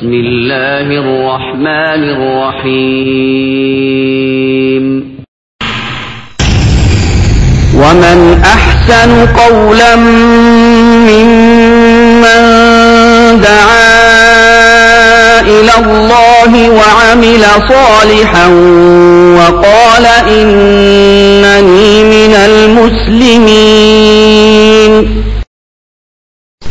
بسم الله الرحمن الرحيم. ومن أحسن قولا ممن دعا إلى الله وعمل صالحا وقال إنني من المسلمين.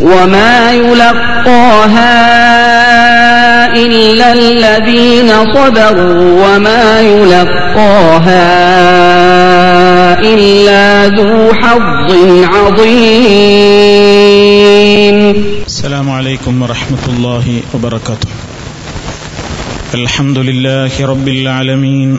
وما يلقاها إلا الذين صبروا وما يلقاها إلا ذو حظ عظيم. السلام عليكم ورحمة الله وبركاته. الحمد لله رب العالمين.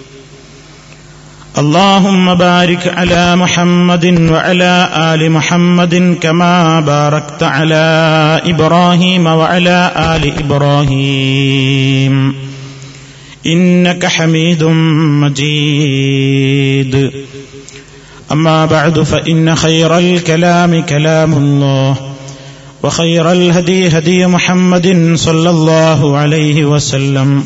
اللهم بارك على محمد وعلى آل محمد كما باركت على إبراهيم وعلى آل إبراهيم. إنك حميد مجيد. أما بعد فإن خير الكلام كلام الله وخير الهدي هدي محمد صلى الله عليه وسلم.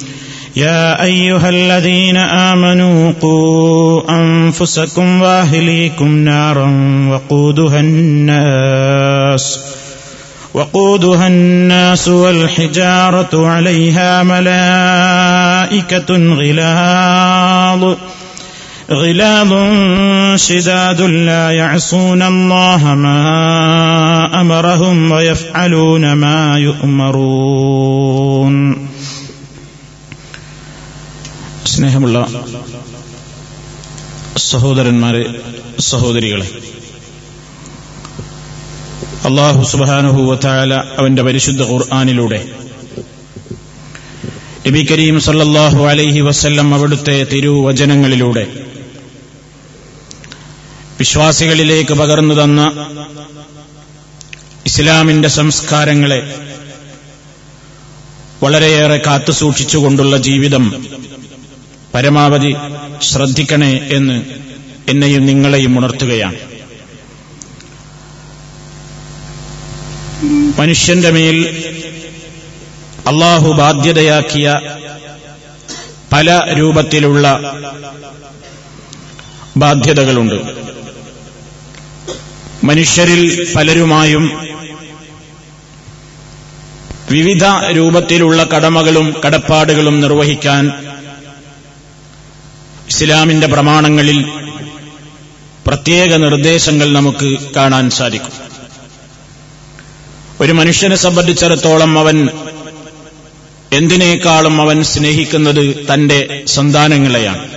يا أيها الذين آمنوا قوا أنفسكم وأهليكم نارا وقودها الناس وقودها الناس والحجارة عليها ملائكة غلاظ غلاظ شداد لا يعصون الله ما أمرهم ويفعلون ما يؤمرون സ്നേഹമുള്ള സഹോദരന്മാരെ സഹോദരികളെ അള്ളാഹു സുബാനുഭൂവത്തായ അവന്റെ പരിശുദ്ധ ഖുർആാനിലൂടെ നബി കരീം സല്ലാഹു അലൈഹി വസ്ല്ലം അവിടുത്തെ തിരുവചനങ്ങളിലൂടെ വിശ്വാസികളിലേക്ക് പകർന്നു തന്ന ഇസ്ലാമിന്റെ സംസ്കാരങ്ങളെ വളരെയേറെ കാത്തുസൂക്ഷിച്ചുകൊണ്ടുള്ള ജീവിതം പരമാവധി ശ്രദ്ധിക്കണേ എന്ന് എന്നെയും നിങ്ങളെയും ഉണർത്തുകയാണ്. മനുഷ്യന്റെ മേൽ അള്ളാഹു ബാധ്യതയാക്കിയ പല രൂപത്തിലുള്ള ബാധ്യതകളുണ്ട്. മനുഷ്യരിൽ പലരുമായും വിവിധ രൂപത്തിലുള്ള കടമകളും കടപ്പാടുകളും നിർവഹിക്കാൻ ഇസ്ലാമിന്റെ പ്രമാണങ്ങളിൽ പ്രത്യേക നിർദ്ദേശങ്ങൾ നമുക്ക് കാണാൻ സാധിക്കും. ഒരു മനുഷ്യനെ സംബന്ധിച്ചിടത്തോളം അവൻ എന്തിനേക്കാളും അവൻ സ്നേഹിക്കുന്നത് തന്റെ സന്താനങ്ങളെയാണ്.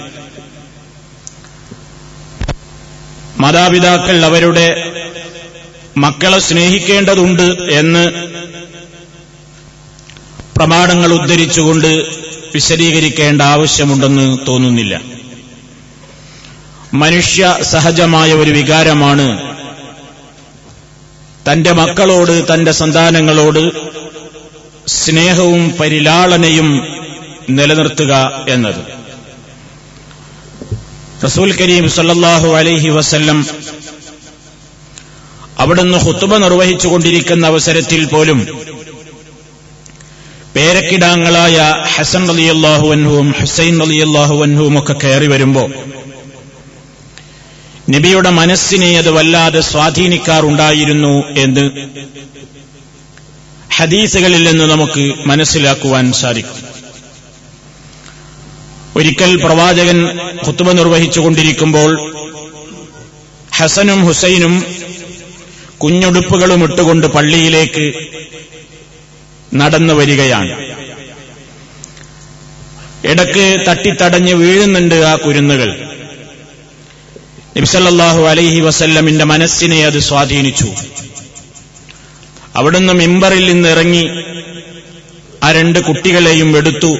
മാതാപിതാക്കൾ അവരുടെ മക്കളെ സ്നേഹിക്കേണ്ടതുണ്ട് എന്ന് പ്രമാണങ്ങൾ ഉദ്ധരിച്ചുകൊണ്ട് വിശദീകരിക്കേണ്ട ആവശ്യമുണ്ടെന്ന് തോന്നുന്നില്ല. മനുഷ്യ സഹജമായ ഒരു വികാരമാണ്. തന്റെ മക്കളോട് തന്റെ സന്താനങ്ങളോട് സ്നേഹവും പരിലാളനയും നിലനിർത്തുക എന്നത്. റസൂൽ കരീം സല്ലാഹു അലൈഹി വസല്ലം അവിടുന്ന് ഹുത്തുബ നിർവഹിച്ചുകൊണ്ടിരിക്കുന്ന അവസരത്തിൽ പോലും പേരക്കിടാങ്ങളായ ഹസൻ അലിയല്ലാഹു അൻഹുവും ഹുസൈൻ അലിയല്ലാഹു അൻഹുവും ഒക്കെ കയറി വരുമ്പോ നബിയുടെ മനസ്സിനെ അത് വല്ലാതെ സ്വാധീനിക്കാറുണ്ടായിരുന്നു എന്ന് ഹദീസുകളിൽ നിന്ന് നമുക്ക് മനസ്സിലാക്കുവാൻ സാധിക്കും. ഒരിക്കൽ പ്രവാചകൻ കുത്തുമ നിർവഹിച്ചുകൊണ്ടിരിക്കുമ്പോൾ ഹസനും ഹുസൈനും കുഞ്ഞുടുപ്പുകളും ഇട്ടുകൊണ്ട് പള്ളിയിലേക്ക് നടന്നു വരികയാണ്. ഇടയ്ക്ക് തട്ടിത്തടഞ്ഞ് വീഴുന്നുണ്ട് ആ കുരുന്നുകൾ. നബ്സല്ലാഹു അലൈഹി വസല്ലമിന്റെ മനസ്സിനെ അത് സ്വാധീനിച്ചു. അവിടുന്ന് മിമ്പറിൽ നിന്ന് ഇറങ്ങി ആ രണ്ട് കുട്ടികളെയും എടുത്തു.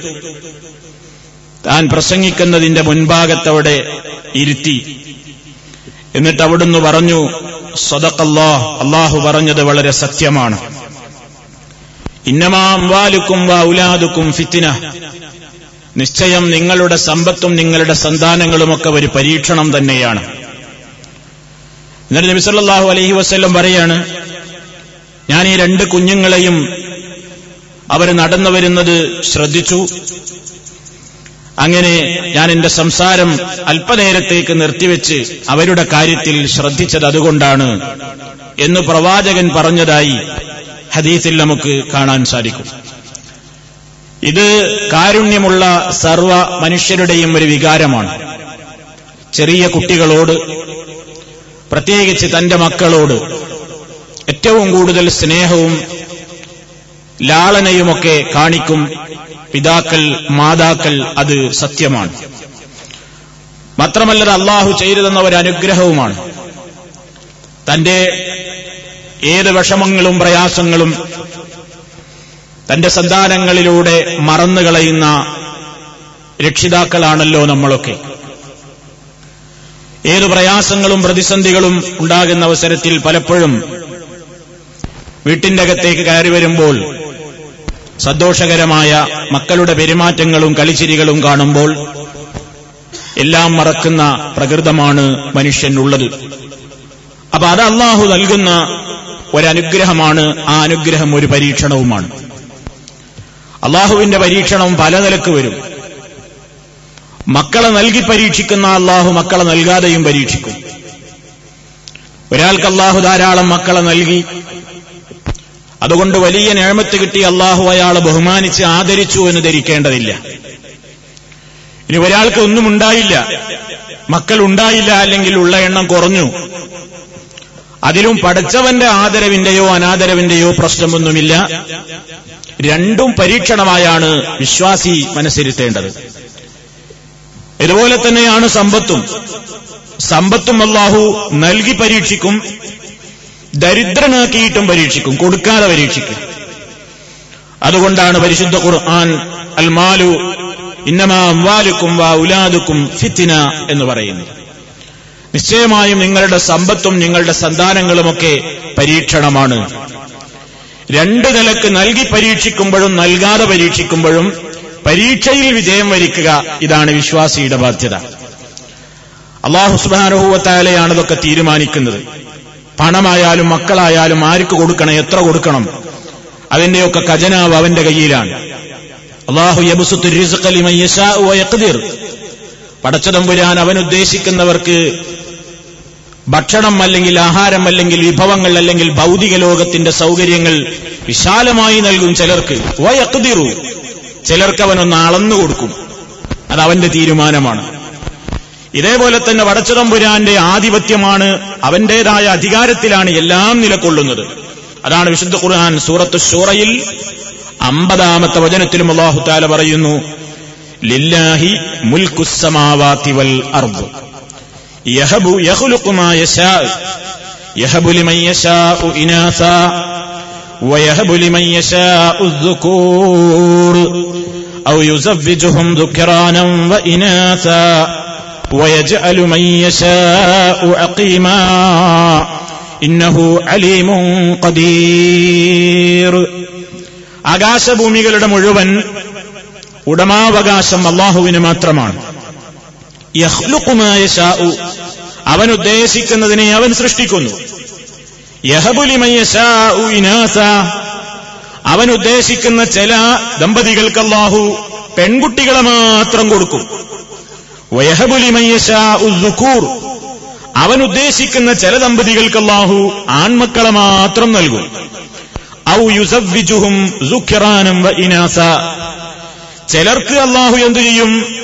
താൻ പ്രസംഗിക്കുന്നതിന്റെ മുൻഭാഗത്തവിടെ ഇരുത്തി. എന്നിട്ട് അവിടുന്ന് പറഞ്ഞു സ്വതക്കല്ലാ അള്ളാഹു പറഞ്ഞത് വളരെ സത്യമാണ്. ഇന്നമാംവാലുക്കും വാ ഉലാദുക്കും ഫിത്തിന. നിശ്ചയം നിങ്ങളുടെ സമ്പത്തും നിങ്ങളുടെ സന്താനങ്ങളുമൊക്കെ ഒരു പരീക്ഷണം തന്നെയാണ്. എന്നിട്ട് നബി സല്ലല്ലാഹു അലൈഹി വസല്ലം പറയാണ് ഞാൻ ഈ രണ്ട് കുഞ്ഞുങ്ങളെയും അവർ നടന്നു വരുന്നത് ശ്രദ്ധിച്ചു. അങ്ങനെ ഞാൻ എന്റെ സംസാരം അല്പനേരത്തേക്ക് നിർത്തിവെച്ച് അവരുടെ കാര്യത്തിൽ ശ്രദ്ധിച്ചത് അതുകൊണ്ടാണ് എന്ന് പ്രവാചകൻ പറഞ്ഞതായി ഹദീസിൽ നമുക്ക് കാണാൻ സാധിക്കും. ഇത് കാരുണ്യമുള്ള സർവ മനുഷ്യരുടെയും ഒരു വികാരമാണ്. ചെറിയ കുട്ടികളോട് പ്രത്യേകിച്ച് തന്റെ മക്കളോട് ഏറ്റവും കൂടുതൽ സ്നേഹവും ലാളനയുമൊക്കെ കാണിക്കും പിതാക്കൾ മാതാക്കൾ അത് സത്യമാണ്. മാത്രമല്ലത് അള്ളാഹു ചെയ്തു തന്ന ഒരു അനുഗ്രഹവുമാണ് തന്റെ ഏത് വിഷമങ്ങളും പ്രയാസങ്ങളും തന്റെ സന്താനങ്ങളിലൂടെ മറന്നുകളയുന്ന രക്ഷിതാക്കളാണല്ലോ നമ്മളൊക്കെ. ഏതു പ്രയാസങ്ങളും പ്രതിസന്ധികളും ഉണ്ടാകുന്ന അവസരത്തിൽ പലപ്പോഴും വീട്ടിന്റെ അകത്തേക്ക് കയറി വരുമ്പോൾ സന്തോഷകരമായ മക്കളുടെ പെരുമാറ്റങ്ങളും കളിച്ചിരികളും കാണുമ്പോൾ എല്ലാം മറക്കുന്ന പ്രകൃതമാണ് മനുഷ്യനുള്ളത്. അപ്പൊ അത് അള്ളാഹു നൽകുന്ന ഒരനുഗ്രഹമാണ് ആ അനുഗ്രഹം ഒരു പരീക്ഷണവുമാണ്. അള്ളാഹുവിന്റെ പരീക്ഷണം പല നിലയ്ക്ക് വരും. മക്കളെ നൽകി പരീക്ഷിക്കുന്ന അള്ളാഹു മക്കളെ നൽകാതെയും പരീക്ഷിക്കും. ഒരാൾക്ക് അള്ളാഹു ധാരാളം മക്കളെ നൽകി. അതുകൊണ്ട് വലിയ നേമത്ത് കിട്ടി അള്ളാഹു അയാളെ ബഹുമാനിച്ച് ആദരിച്ചു എന്ന് ധരിക്കേണ്ടതില്ല. ഇനി ഒരാൾക്ക് ഒന്നും ഉണ്ടായില്ല. മക്കൾ ഉണ്ടായില്ല അല്ലെങ്കിൽ ഉള്ള എണ്ണം കുറഞ്ഞു. അതിലും പഠിച്ചവന്റെ ആദരവിന്റെയോ അനാദരവിന്റെയോ പ്രശ്നമൊന്നുമില്ല. രണ്ടും പരീക്ഷണമായാണ് വിശ്വാസി മനസ്സിരുത്തേണ്ടത്. ഇതുപോലെ തന്നെയാണ് സമ്പത്തും. സമ്പത്തും അള്ളാഹു നൽകി പരീക്ഷിക്കും ദരിദ്രനാക്കിയിട്ടും പരീക്ഷിക്കും കൊടുക്കാതെ പരീക്ഷിക്കും. അതുകൊണ്ടാണ് പരിശുദ്ധ ഖുർആൻ അൽമാലു ഇന്നമാ അംവാലുക്കും വാ ഉലാദുക്കും ഫിത്തിന എന്ന് പറയുന്നത്. നിശ്ചയമായും നിങ്ങളുടെ സമ്പത്തും നിങ്ങളുടെ സന്താനങ്ങളുമൊക്കെ പരീക്ഷണമാണ്. രണ്ട് നിലയ്ക്ക് നൽകി പരീക്ഷിക്കുമ്പോഴും നൽകാതെ പരീക്ഷിക്കുമ്പോഴും പരീക്ഷയിൽ വിജയം വരിക്കുക ഇതാണ് വിശ്വാസിയുടെ ബാധ്യത. അള്ളാഹു സുബാനുഭൂവത്തായാലെയാണ് ഇതൊക്കെ തീരുമാനിക്കുന്നത്. പണമായാലും മക്കളായാലും ആർക്ക് കൊടുക്കണം എത്ര കൊടുക്കണം അതിന്റെയൊക്കെ ഖജനാവ് അവന്റെ കയ്യിലാണ്. അള്ളാഹു പടച്ചതം പടച്ചതമ്പുരാൻ അവൻ ഉദ്ദേശിക്കുന്നവർക്ക് ഭക്ഷണം അല്ലെങ്കിൽ ആഹാരം അല്ലെങ്കിൽ വിഭവങ്ങൾ അല്ലെങ്കിൽ ഭൗതിക ലോകത്തിന്റെ സൗകര്യങ്ങൾ വിശാലമായി നൽകും ചിലർക്ക്. വയക്കുതിറു ചിലർക്ക് അവനൊന്ന് അളന്നു കൊടുക്കും. അത് അവന്റെ തീരുമാനമാണ്. ഇതേപോലെ തന്നെ വടച്ചതമ്പുരാന്റെ ആധിപത്യമാണ് അവന്റേതായ അധികാരത്തിലാണ് എല്ലാം നിലകൊള്ളുന്നത്. അതാണ് വിശുദ്ധ ഖുർആൻ സൂറത്ത് ഷൂറയിൽ അമ്പതാമത്തെ വചനത്തിലും അള്ളാഹു താല പറയുന്നു ലില്ലാഹി മുൽക്കുസമാവാത്തി വൽ അർദ്. യഹബു യഖ്ലുഖു മാ യശാ യഹബു യശാഉ ഇനാസ ويهب لمن يشاء الذكور أو يزوجهم ذكرانا وإناثا ويجعل من يشاء عقيما إنه عليم قدير ആകാശഭൂമികളുടെ മുഴുവൻ ഉടമാവകാശം അള്ളാഹുവിന് മാത്രമാണ് യഹ്ലുക്കുമായശാഉ അവൻ ഉദ്ദേശിക്കുന്നതിനെ അവൻ സൃഷ്ടിക്കുന്നു യഹബുലിമയശാഉ ഇനാസ അവൻ ഉദ്ദേശിക്കുന്ന ചില ദമ്പതികൾക്ക് അള്ളാഹു പെൺകുട്ടികളെ മാത്രം കൊടുക്കും. അവൻ ഉദ്ദേശിക്കുന്ന ചില ദമ്പതികൾക്ക് അള്ളാഹു ആൺമക്കളെ മാത്രം നൽകും. ഔ യുസവ്വിജുഹും ഇനാസ. ചിലർക്ക് അള്ളാഹു എന്തു ചെയ്യും?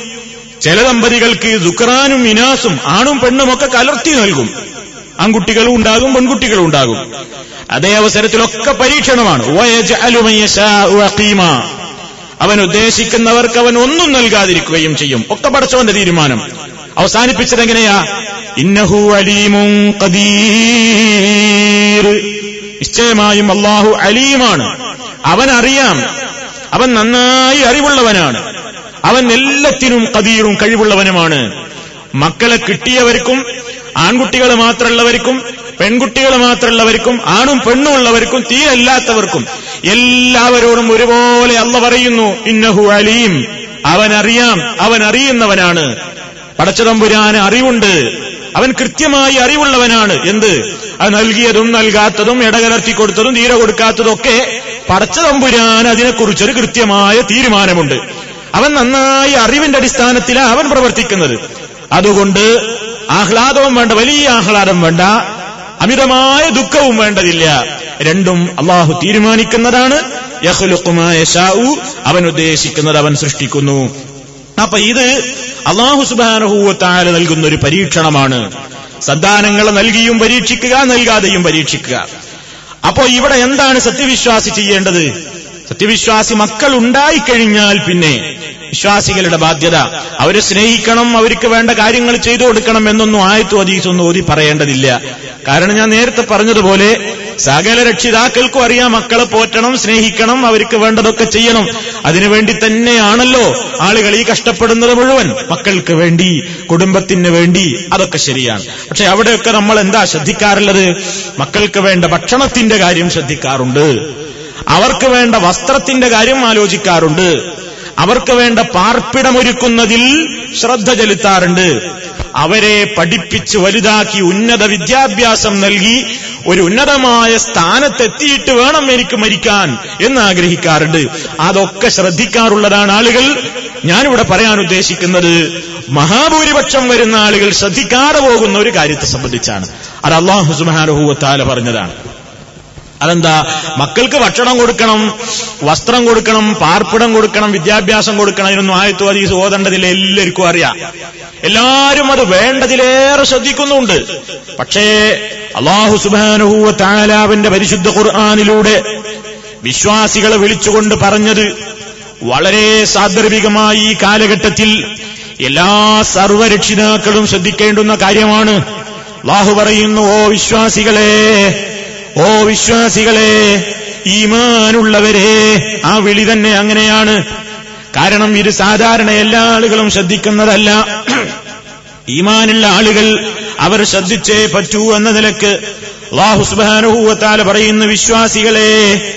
ചില ദമ്പതികൾക്ക് സുഖറാനും ഇനാസും ആണും പെണ്ണും ഒക്കെ കലർത്തി നൽകും. ആൺകുട്ടികളും ഉണ്ടാകും പെൺകുട്ടികളും ഉണ്ടാകും. അതേ അവസരത്തിലൊക്കെ പരീക്ഷണമാണ്. അവൻ ഉദ്ദേശിക്കുന്നവർക്ക് അവൻ ഒന്നും നൽകാതിരിക്കുകയും ചെയ്യും. ഒക്കെ പടച്ചവന്റെ തീരുമാനം. അവസാനിപ്പിച്ചത് എങ്ങനെയാ? ഇന്നഹു അലീമും നിശ്ചയമായും അള്ളാഹു അലീമാണ്. അവൻ അറിയാം. അവൻ നന്നായി അറിവുള്ളവനാണ്. അവൻ എല്ലാത്തിനും കദീറും കഴിവുള്ളവനുമാണ്. മക്കളെ കിട്ടിയവർക്കും ആൺകുട്ടികൾ മാത്രമുള്ളവർക്കും പെൺകുട്ടികൾ മാത്രമുള്ളവർക്കും ആണും പെണ്ണും ഉള്ളവർക്കും തീരല്ലാത്തവർക്കും എല്ലാവരോടും ഒരുപോലെ അല്ല പറയുന്നു ഇന്നഹു അലീം. അവനറിയാം അവൻ അറിയുന്നവനാണ് പടച്ചതമ്പുരാന് അറിവുണ്ട്. അവൻ കൃത്യമായി അറിവുള്ളവനാണ്. എന്ത്? അത് നൽകിയതും നൽകാത്തതും ഇടകലർത്തി കൊടുത്തതും തീരെ കൊടുക്കാത്തതും ഒക്കെ പടച്ചതമ്പുരാൻ അതിനെക്കുറിച്ചൊരു കൃത്യമായ തീരുമാനമുണ്ട്. അവൻ നന്നായി അറിവിന്റെ അടിസ്ഥാനത്തിലാണ് അവൻ പ്രവർത്തിക്കുന്നത്. അതുകൊണ്ട് ആഹ്ലാദവും വേണ്ട വലിയ ആഹ്ലാദം വേണ്ട അമിതമായ ദുഃഖവും വേണ്ടതില്ല. രണ്ടും അള്ളാഹു തീരുമാനിക്കുന്നതാണ്. അവൻ ഉദ്ദേശിക്കുന്നത് അവൻ സൃഷ്ടിക്കുന്നു. അപ്പൊ ഇത് അള്ളാഹു സുബാനഹൂവത്തായ നൽകുന്ന ഒരു പരീക്ഷണമാണ്. സന്താനങ്ങളെ നൽകിയും പരീക്ഷിക്കുക നൽകാതെയും പരീക്ഷിക്കുക. അപ്പോ ഇവിടെ എന്താണ് സത്യവിശ്വാസി ചെയ്യേണ്ടത്? സത്യവിശ്വാസി മക്കൾ ഉണ്ടായിക്കഴിഞ്ഞാൽ പിന്നെ വിശ്വാസികളുടെ ബാധ്യത. അവരെ സ്നേഹിക്കണം അവർക്ക് വേണ്ട കാര്യങ്ങൾ ചെയ്തു കൊടുക്കണം എന്നൊന്നും ആയത്തു അതീസൊന്നും ഓതി പറയേണ്ടതില്ല. കാരണം ഞാൻ നേരത്തെ പറഞ്ഞതുപോലെ സകല രക്ഷിതാക്കൾക്കും അറിയാം മക്കളെ പോറ്റണം സ്നേഹിക്കണം അവർക്ക് വേണ്ടതൊക്കെ ചെയ്യണം. അതിനുവേണ്ടി തന്നെയാണല്ലോ ആളുകൾ ഈ കഷ്ടപ്പെടുന്നത് മുഴുവൻ. മക്കൾക്ക് വേണ്ടി കുടുംബത്തിന് വേണ്ടി അതൊക്കെ ശരിയാണ്. പക്ഷെ അവിടെയൊക്കെ നമ്മൾ എന്താ ശ്രദ്ധിക്കാറുള്ളത്? മക്കൾക്ക് വേണ്ട ഭക്ഷണത്തിന്റെ കാര്യം ശ്രദ്ധിക്കാറുണ്ട്. അവർക്ക് വേണ്ട വസ്ത്രത്തിന്റെ കാര്യം ആലോചിക്കാറുണ്ട്. അവർക്ക് വേണ്ട പാർപ്പിടമൊരുക്കുന്നതിൽ ശ്രദ്ധ ചെലുത്താറുണ്ട്. അവരെ പഠിപ്പിച്ച് വലുതാക്കി ഉന്നത വിദ്യാഭ്യാസം നൽകി ഒരു ഉന്നതമായ സ്ഥാനത്തെത്തിയിട്ട് വേണം എനിക്ക് മരിക്കാൻ എന്ന് ആഗ്രഹിക്കാറുണ്ട്. അതൊക്കെ ശ്രദ്ധിക്കാറുള്ളതാണ് ആളുകൾ. ഞാനിവിടെ പറയാൻ ഉദ്ദേശിക്കുന്നത് മഹാഭൂരിപക്ഷം വരുന്ന ആളുകൾ ശ്രദ്ധിക്കാതെ പോകുന്ന ഒരു കാര്യത്തെ സംബന്ധിച്ചാണ്. അത് അള്ളാഹു സുബാനുഭൂവത്താല പറഞ്ഞതാണ്. അതെന്താ? മക്കൾക്ക് ഭക്ഷണം കൊടുക്കണം വസ്ത്രം കൊടുക്കണം പാർപ്പിടം കൊടുക്കണം വിദ്യാഭ്യാസം കൊടുക്കണം. അതിനൊന്നും ആയത്തു അതീസ് ഓതേണ്ടതില്ല എല്ലാവർക്കും അറിയാം. എല്ലാവരും അത് വേണ്ടതിലേറെ ശ്രദ്ധിക്കുന്നുണ്ട്. പക്ഷേ അള്ളാഹു സുബാനുഹൂവ താലാവിന്റെ പരിശുദ്ധ ഖുർആാനിലൂടെ വിശ്വാസികളെ വിളിച്ചുകൊണ്ട് പറഞ്ഞത് വളരെ സാദർഭികമായി ഈ കാലഘട്ടത്തിൽ എല്ലാ സർവരക്ഷിതാക്കളും ശ്രദ്ധിക്കേണ്ടുന്ന കാര്യമാണ്. അള്ളാഹു പറയുന്നു ഓ വിശ്വാസികളെ ഓ വിശ്വാസികളെ ഈമാനുള്ളവരെ ആ വിളി തന്നെ അങ്ങനെയാണ്. കാരണം ഇത് സാധാരണ എല്ലാ ആളുകളും ശ്രദ്ധിക്കുന്നതല്ല. ഈമാനുള്ള ആളുകൾ അവർ ശ്രദ്ധിച്ചേ പറ്റൂ എന്ന നിലയ്ക്ക് വാഹുസ്ബാനുഭൂവത്താൽ പറയുന്ന വിശ്വാസികളെ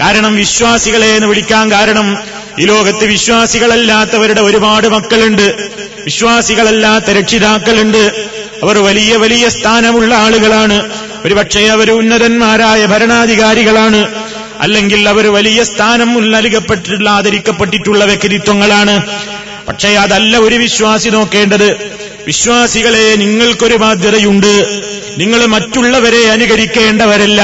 കാരണം വിശ്വാസികളെ എന്ന് വിളിക്കാൻ കാരണം ഈ ലോകത്ത് വിശ്വാസികളല്ലാത്തവരുടെ ഒരുപാട് മക്കളുണ്ട്. വിശ്വാസികളല്ലാത്ത രക്ഷിതാക്കളുണ്ട്. അവർ വലിയ വലിയ സ്ഥാനമുള്ള ആളുകളാണ്. ഒരുപക്ഷെ അവർ ഉന്നതന്മാരായ ഭരണാധികാരികളാണ്. അല്ലെങ്കിൽ അവർ വലിയ സ്ഥാനം നൽകപ്പെട്ടിട്ടുള്ള ആദരിക്കപ്പെട്ടിട്ടുള്ള വ്യക്തിത്വങ്ങളാണ്. പക്ഷേ അതല്ല ഒരു വിശ്വാസി നോക്കേണ്ടത്. വിശ്വാസികളെ നിങ്ങൾക്കൊരു ബാധ്യതയുണ്ട്. നിങ്ങൾ മറ്റുള്ളവരെ അനുകരിക്കേണ്ടവരല്ല.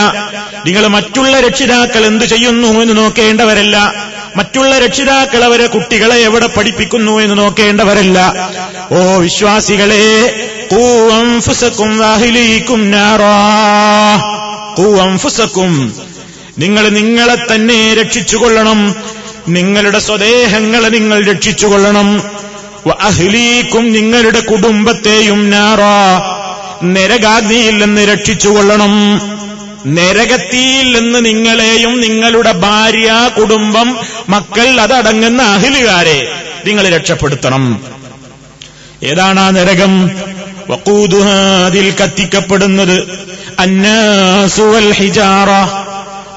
നിങ്ങൾ മറ്റുള്ള രക്ഷിതാക്കൾ എന്തു ചെയ്യുന്നു എന്ന് നോക്കേണ്ടവരല്ല. മറ്റുള്ള രക്ഷിതാക്കൾ അവരെ കുട്ടികളെ എവിടെ പഠിപ്പിക്കുന്നു എന്ന് നോക്കേണ്ടവരല്ല. ഓ വിശ്വാസികളെ കൂവംഫുസക്കും കൂവംഫുസക്കും നിങ്ങൾ നിങ്ങളെ തന്നെ രക്ഷിച്ചുകൊള്ളണം. നിങ്ങളുടെ സ്വദേഹങ്ങളെ നിങ്ങൾ രക്ഷിച്ചുകൊള്ളണം. അഹ്ലീക്കും നിങ്ങളുടെ കുടുംബത്തെയും നാറാ. നരകാഗ്നിയിൽ നിന്ന് രക്ഷിച്ചുകൊള്ളണം. നരകത്തിയിൽ നിന്ന് നിങ്ങളെയും നിങ്ങളുടെ ഭാര്യ കുടുംബം മക്കൾ അതടങ്ങുന്ന അഹിലുകാരെ നിങ്ങൾ രക്ഷപ്പെടുത്തണം. ഏതാണ് ആ നരകം? അതിൽ കത്തിക്കപ്പെടുന്നത് ഹിജാറ.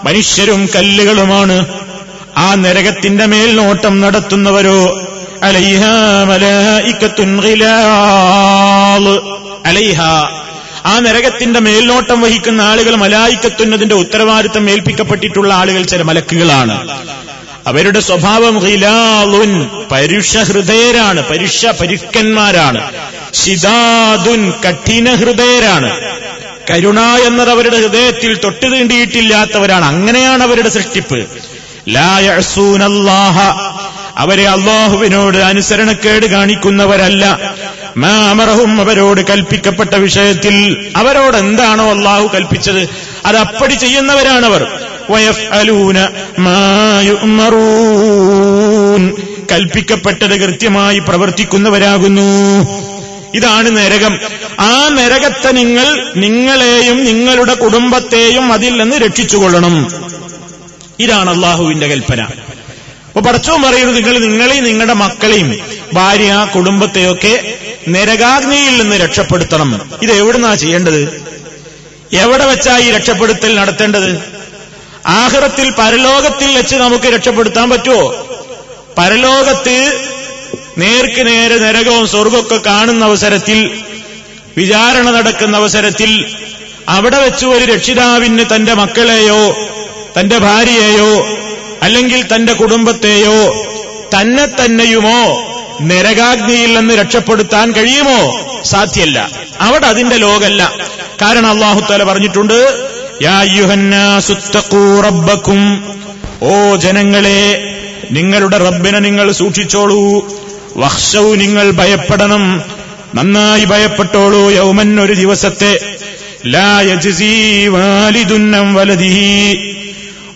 മനുഷ്യരും കല്ലുകളുമാണ്. ആ നരകത്തിന്റെ മേൽനോട്ടം നടത്തുന്നവരോ? അലൈഹ. അലൈഹ. ആ നരകത്തിന്റെ മേൽനോട്ടം വഹിക്കുന്ന ആളുകൾ മലായിക്കത്തുന്നതിന്റെ ഉത്തരവാദിത്തം ഏൽപ്പിക്കപ്പെട്ടിട്ടുള്ള ആളുകൾ ചില മലക്കുകളാണ്. അവരുടെ സ്വഭാവം ഹിലാലുൻ പരുഷ ഹൃദയരാണ് പരുഷ പരുക്കന്മാരാണ്. ശിതാദുൻ കഠിന ഹൃദയരാണ്. കരുണ എന്നത് അവരുടെ ഹൃദയത്തിൽ തൊട്ടു തീണ്ടിയിട്ടില്ലാത്തവരാണ്. അങ്ങനെയാണ് അവരുടെ സൃഷ്ടിപ്പ്. ലായസൂനല്ലാഹ അവരെ അള്ളാഹുവിനോട് അനുസരണക്കേട് കാണിക്കുന്നവരല്ല. മാമറഹും അവരോട് കൽപ്പിക്കപ്പെട്ട വിഷയത്തിൽ അവരോട് എന്താണോ അള്ളാഹു കൽപ്പിച്ചത് അത് അപ്പടി ചെയ്യുന്നവരാണവർ. കൽപ്പിക്കപ്പെട്ടത് കൃത്യമായി പ്രവർത്തിക്കുന്നവരാകുന്നു. ഇതാണ് നരകം. ആ നരകത്തെ നിങ്ങൾ നിങ്ങളെയും നിങ്ങളുടെ കുടുംബത്തെയും അതിൽ നിന്ന് രക്ഷിച്ചുകൊള്ളണം. ഇതാണ് അള്ളാഹുവിന്റെ കൽപ്പന. അപ്പൊ പടച്ചോൻ പറയുന്നത് നിങ്ങൾ നിങ്ങളെയും നിങ്ങളുടെ മക്കളെയും ഭാര്യ കുടുംബത്തെയൊക്കെ നരകാഗ്നിയിൽ നിന്ന് രക്ഷപ്പെടുത്തണം. ഇത് എവിടുന്നാ ചെയ്യേണ്ടത്? എവിടെ വെച്ചാ ഈ രക്ഷപ്പെടുത്തൽ നടത്തേണ്ടത്? ആഹ്റത്തിൽ പരലോകത്തിൽ വെച്ച് നമുക്ക് രക്ഷപ്പെടുത്താൻ പറ്റുമോ പരലോകത്ത് നേർക്ക് നേരെ നരകവും സ്വർഗമൊക്കെ കാണുന്ന അവസരത്തിൽ വിചാരണ നടക്കുന്ന അവസരത്തിൽ അവിടെ വെച്ച് ഒരു രക്ഷിതാവിന് തന്റെ മക്കളെയോ തന്റെ ഭാര്യയെയോ അല്ലെങ്കിൽ തന്റെ കുടുംബത്തെയോ തന്നെ തന്നെയുമോ നരകാഗ്നിയിൽ നിന്ന് രക്ഷപ്പെടുത്താൻ കഴിയുമോ? സാധ്യല്ല. അവിടെ അതിന്റെ ലോകല്ല. കാരണം അള്ളാഹുത്തല തല പറഞ്ഞിട്ടുണ്ട് റബ്ബക്കും ഓ ജനങ്ങളെ നിങ്ങളുടെ റബ്ബിനെ നിങ്ങൾ സൂക്ഷിച്ചോളൂ. വഹ്ഷവു നിങ്ങൾ ഭയപ്പെടണം. നന്നായി ഭയപ്പെട്ടോളൂ യൗമൻ ഒരു ദിവസത്തെ. ലാ വലതീ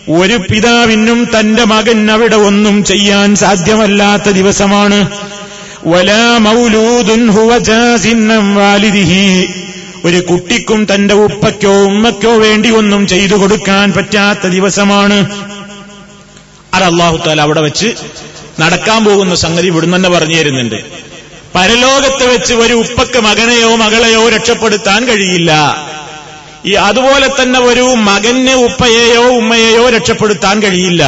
ഒരു പിതാവിനും തന്റെ മകൻ അവിടെ ഒന്നും ചെയ്യാൻ സാധ്യമല്ലാത്ത ദിവസമാണ്. വലാ മൗലൂദുൻ വാലിദിഹി. ഒരു കുട്ടിക്കും തന്റെ ഉപ്പയ്ക്കോ ഉമ്മയ്ക്കോ വേണ്ടി ഒന്നും ചെയ്തു കൊടുക്കാൻ പറ്റാത്ത ദിവസമാണ്. അത് അവിടെ വെച്ച് നടക്കാൻ പോകുന്ന സംഗതി ഇവിടുന്ന് തന്നെ പറഞ്ഞു തരുന്നുണ്ട്. പരലോകത്ത് വെച്ച് ഒരു ഉപ്പക്ക് മകനെയോ മകളെയോ രക്ഷപ്പെടുത്താൻ കഴിയില്ല. ഈ അതുപോലെ തന്നെ ഒരു മകന് ഉപ്പയെയോ ഉമ്മയെയോ രക്ഷപ്പെടുത്താൻ കഴിയില്ല.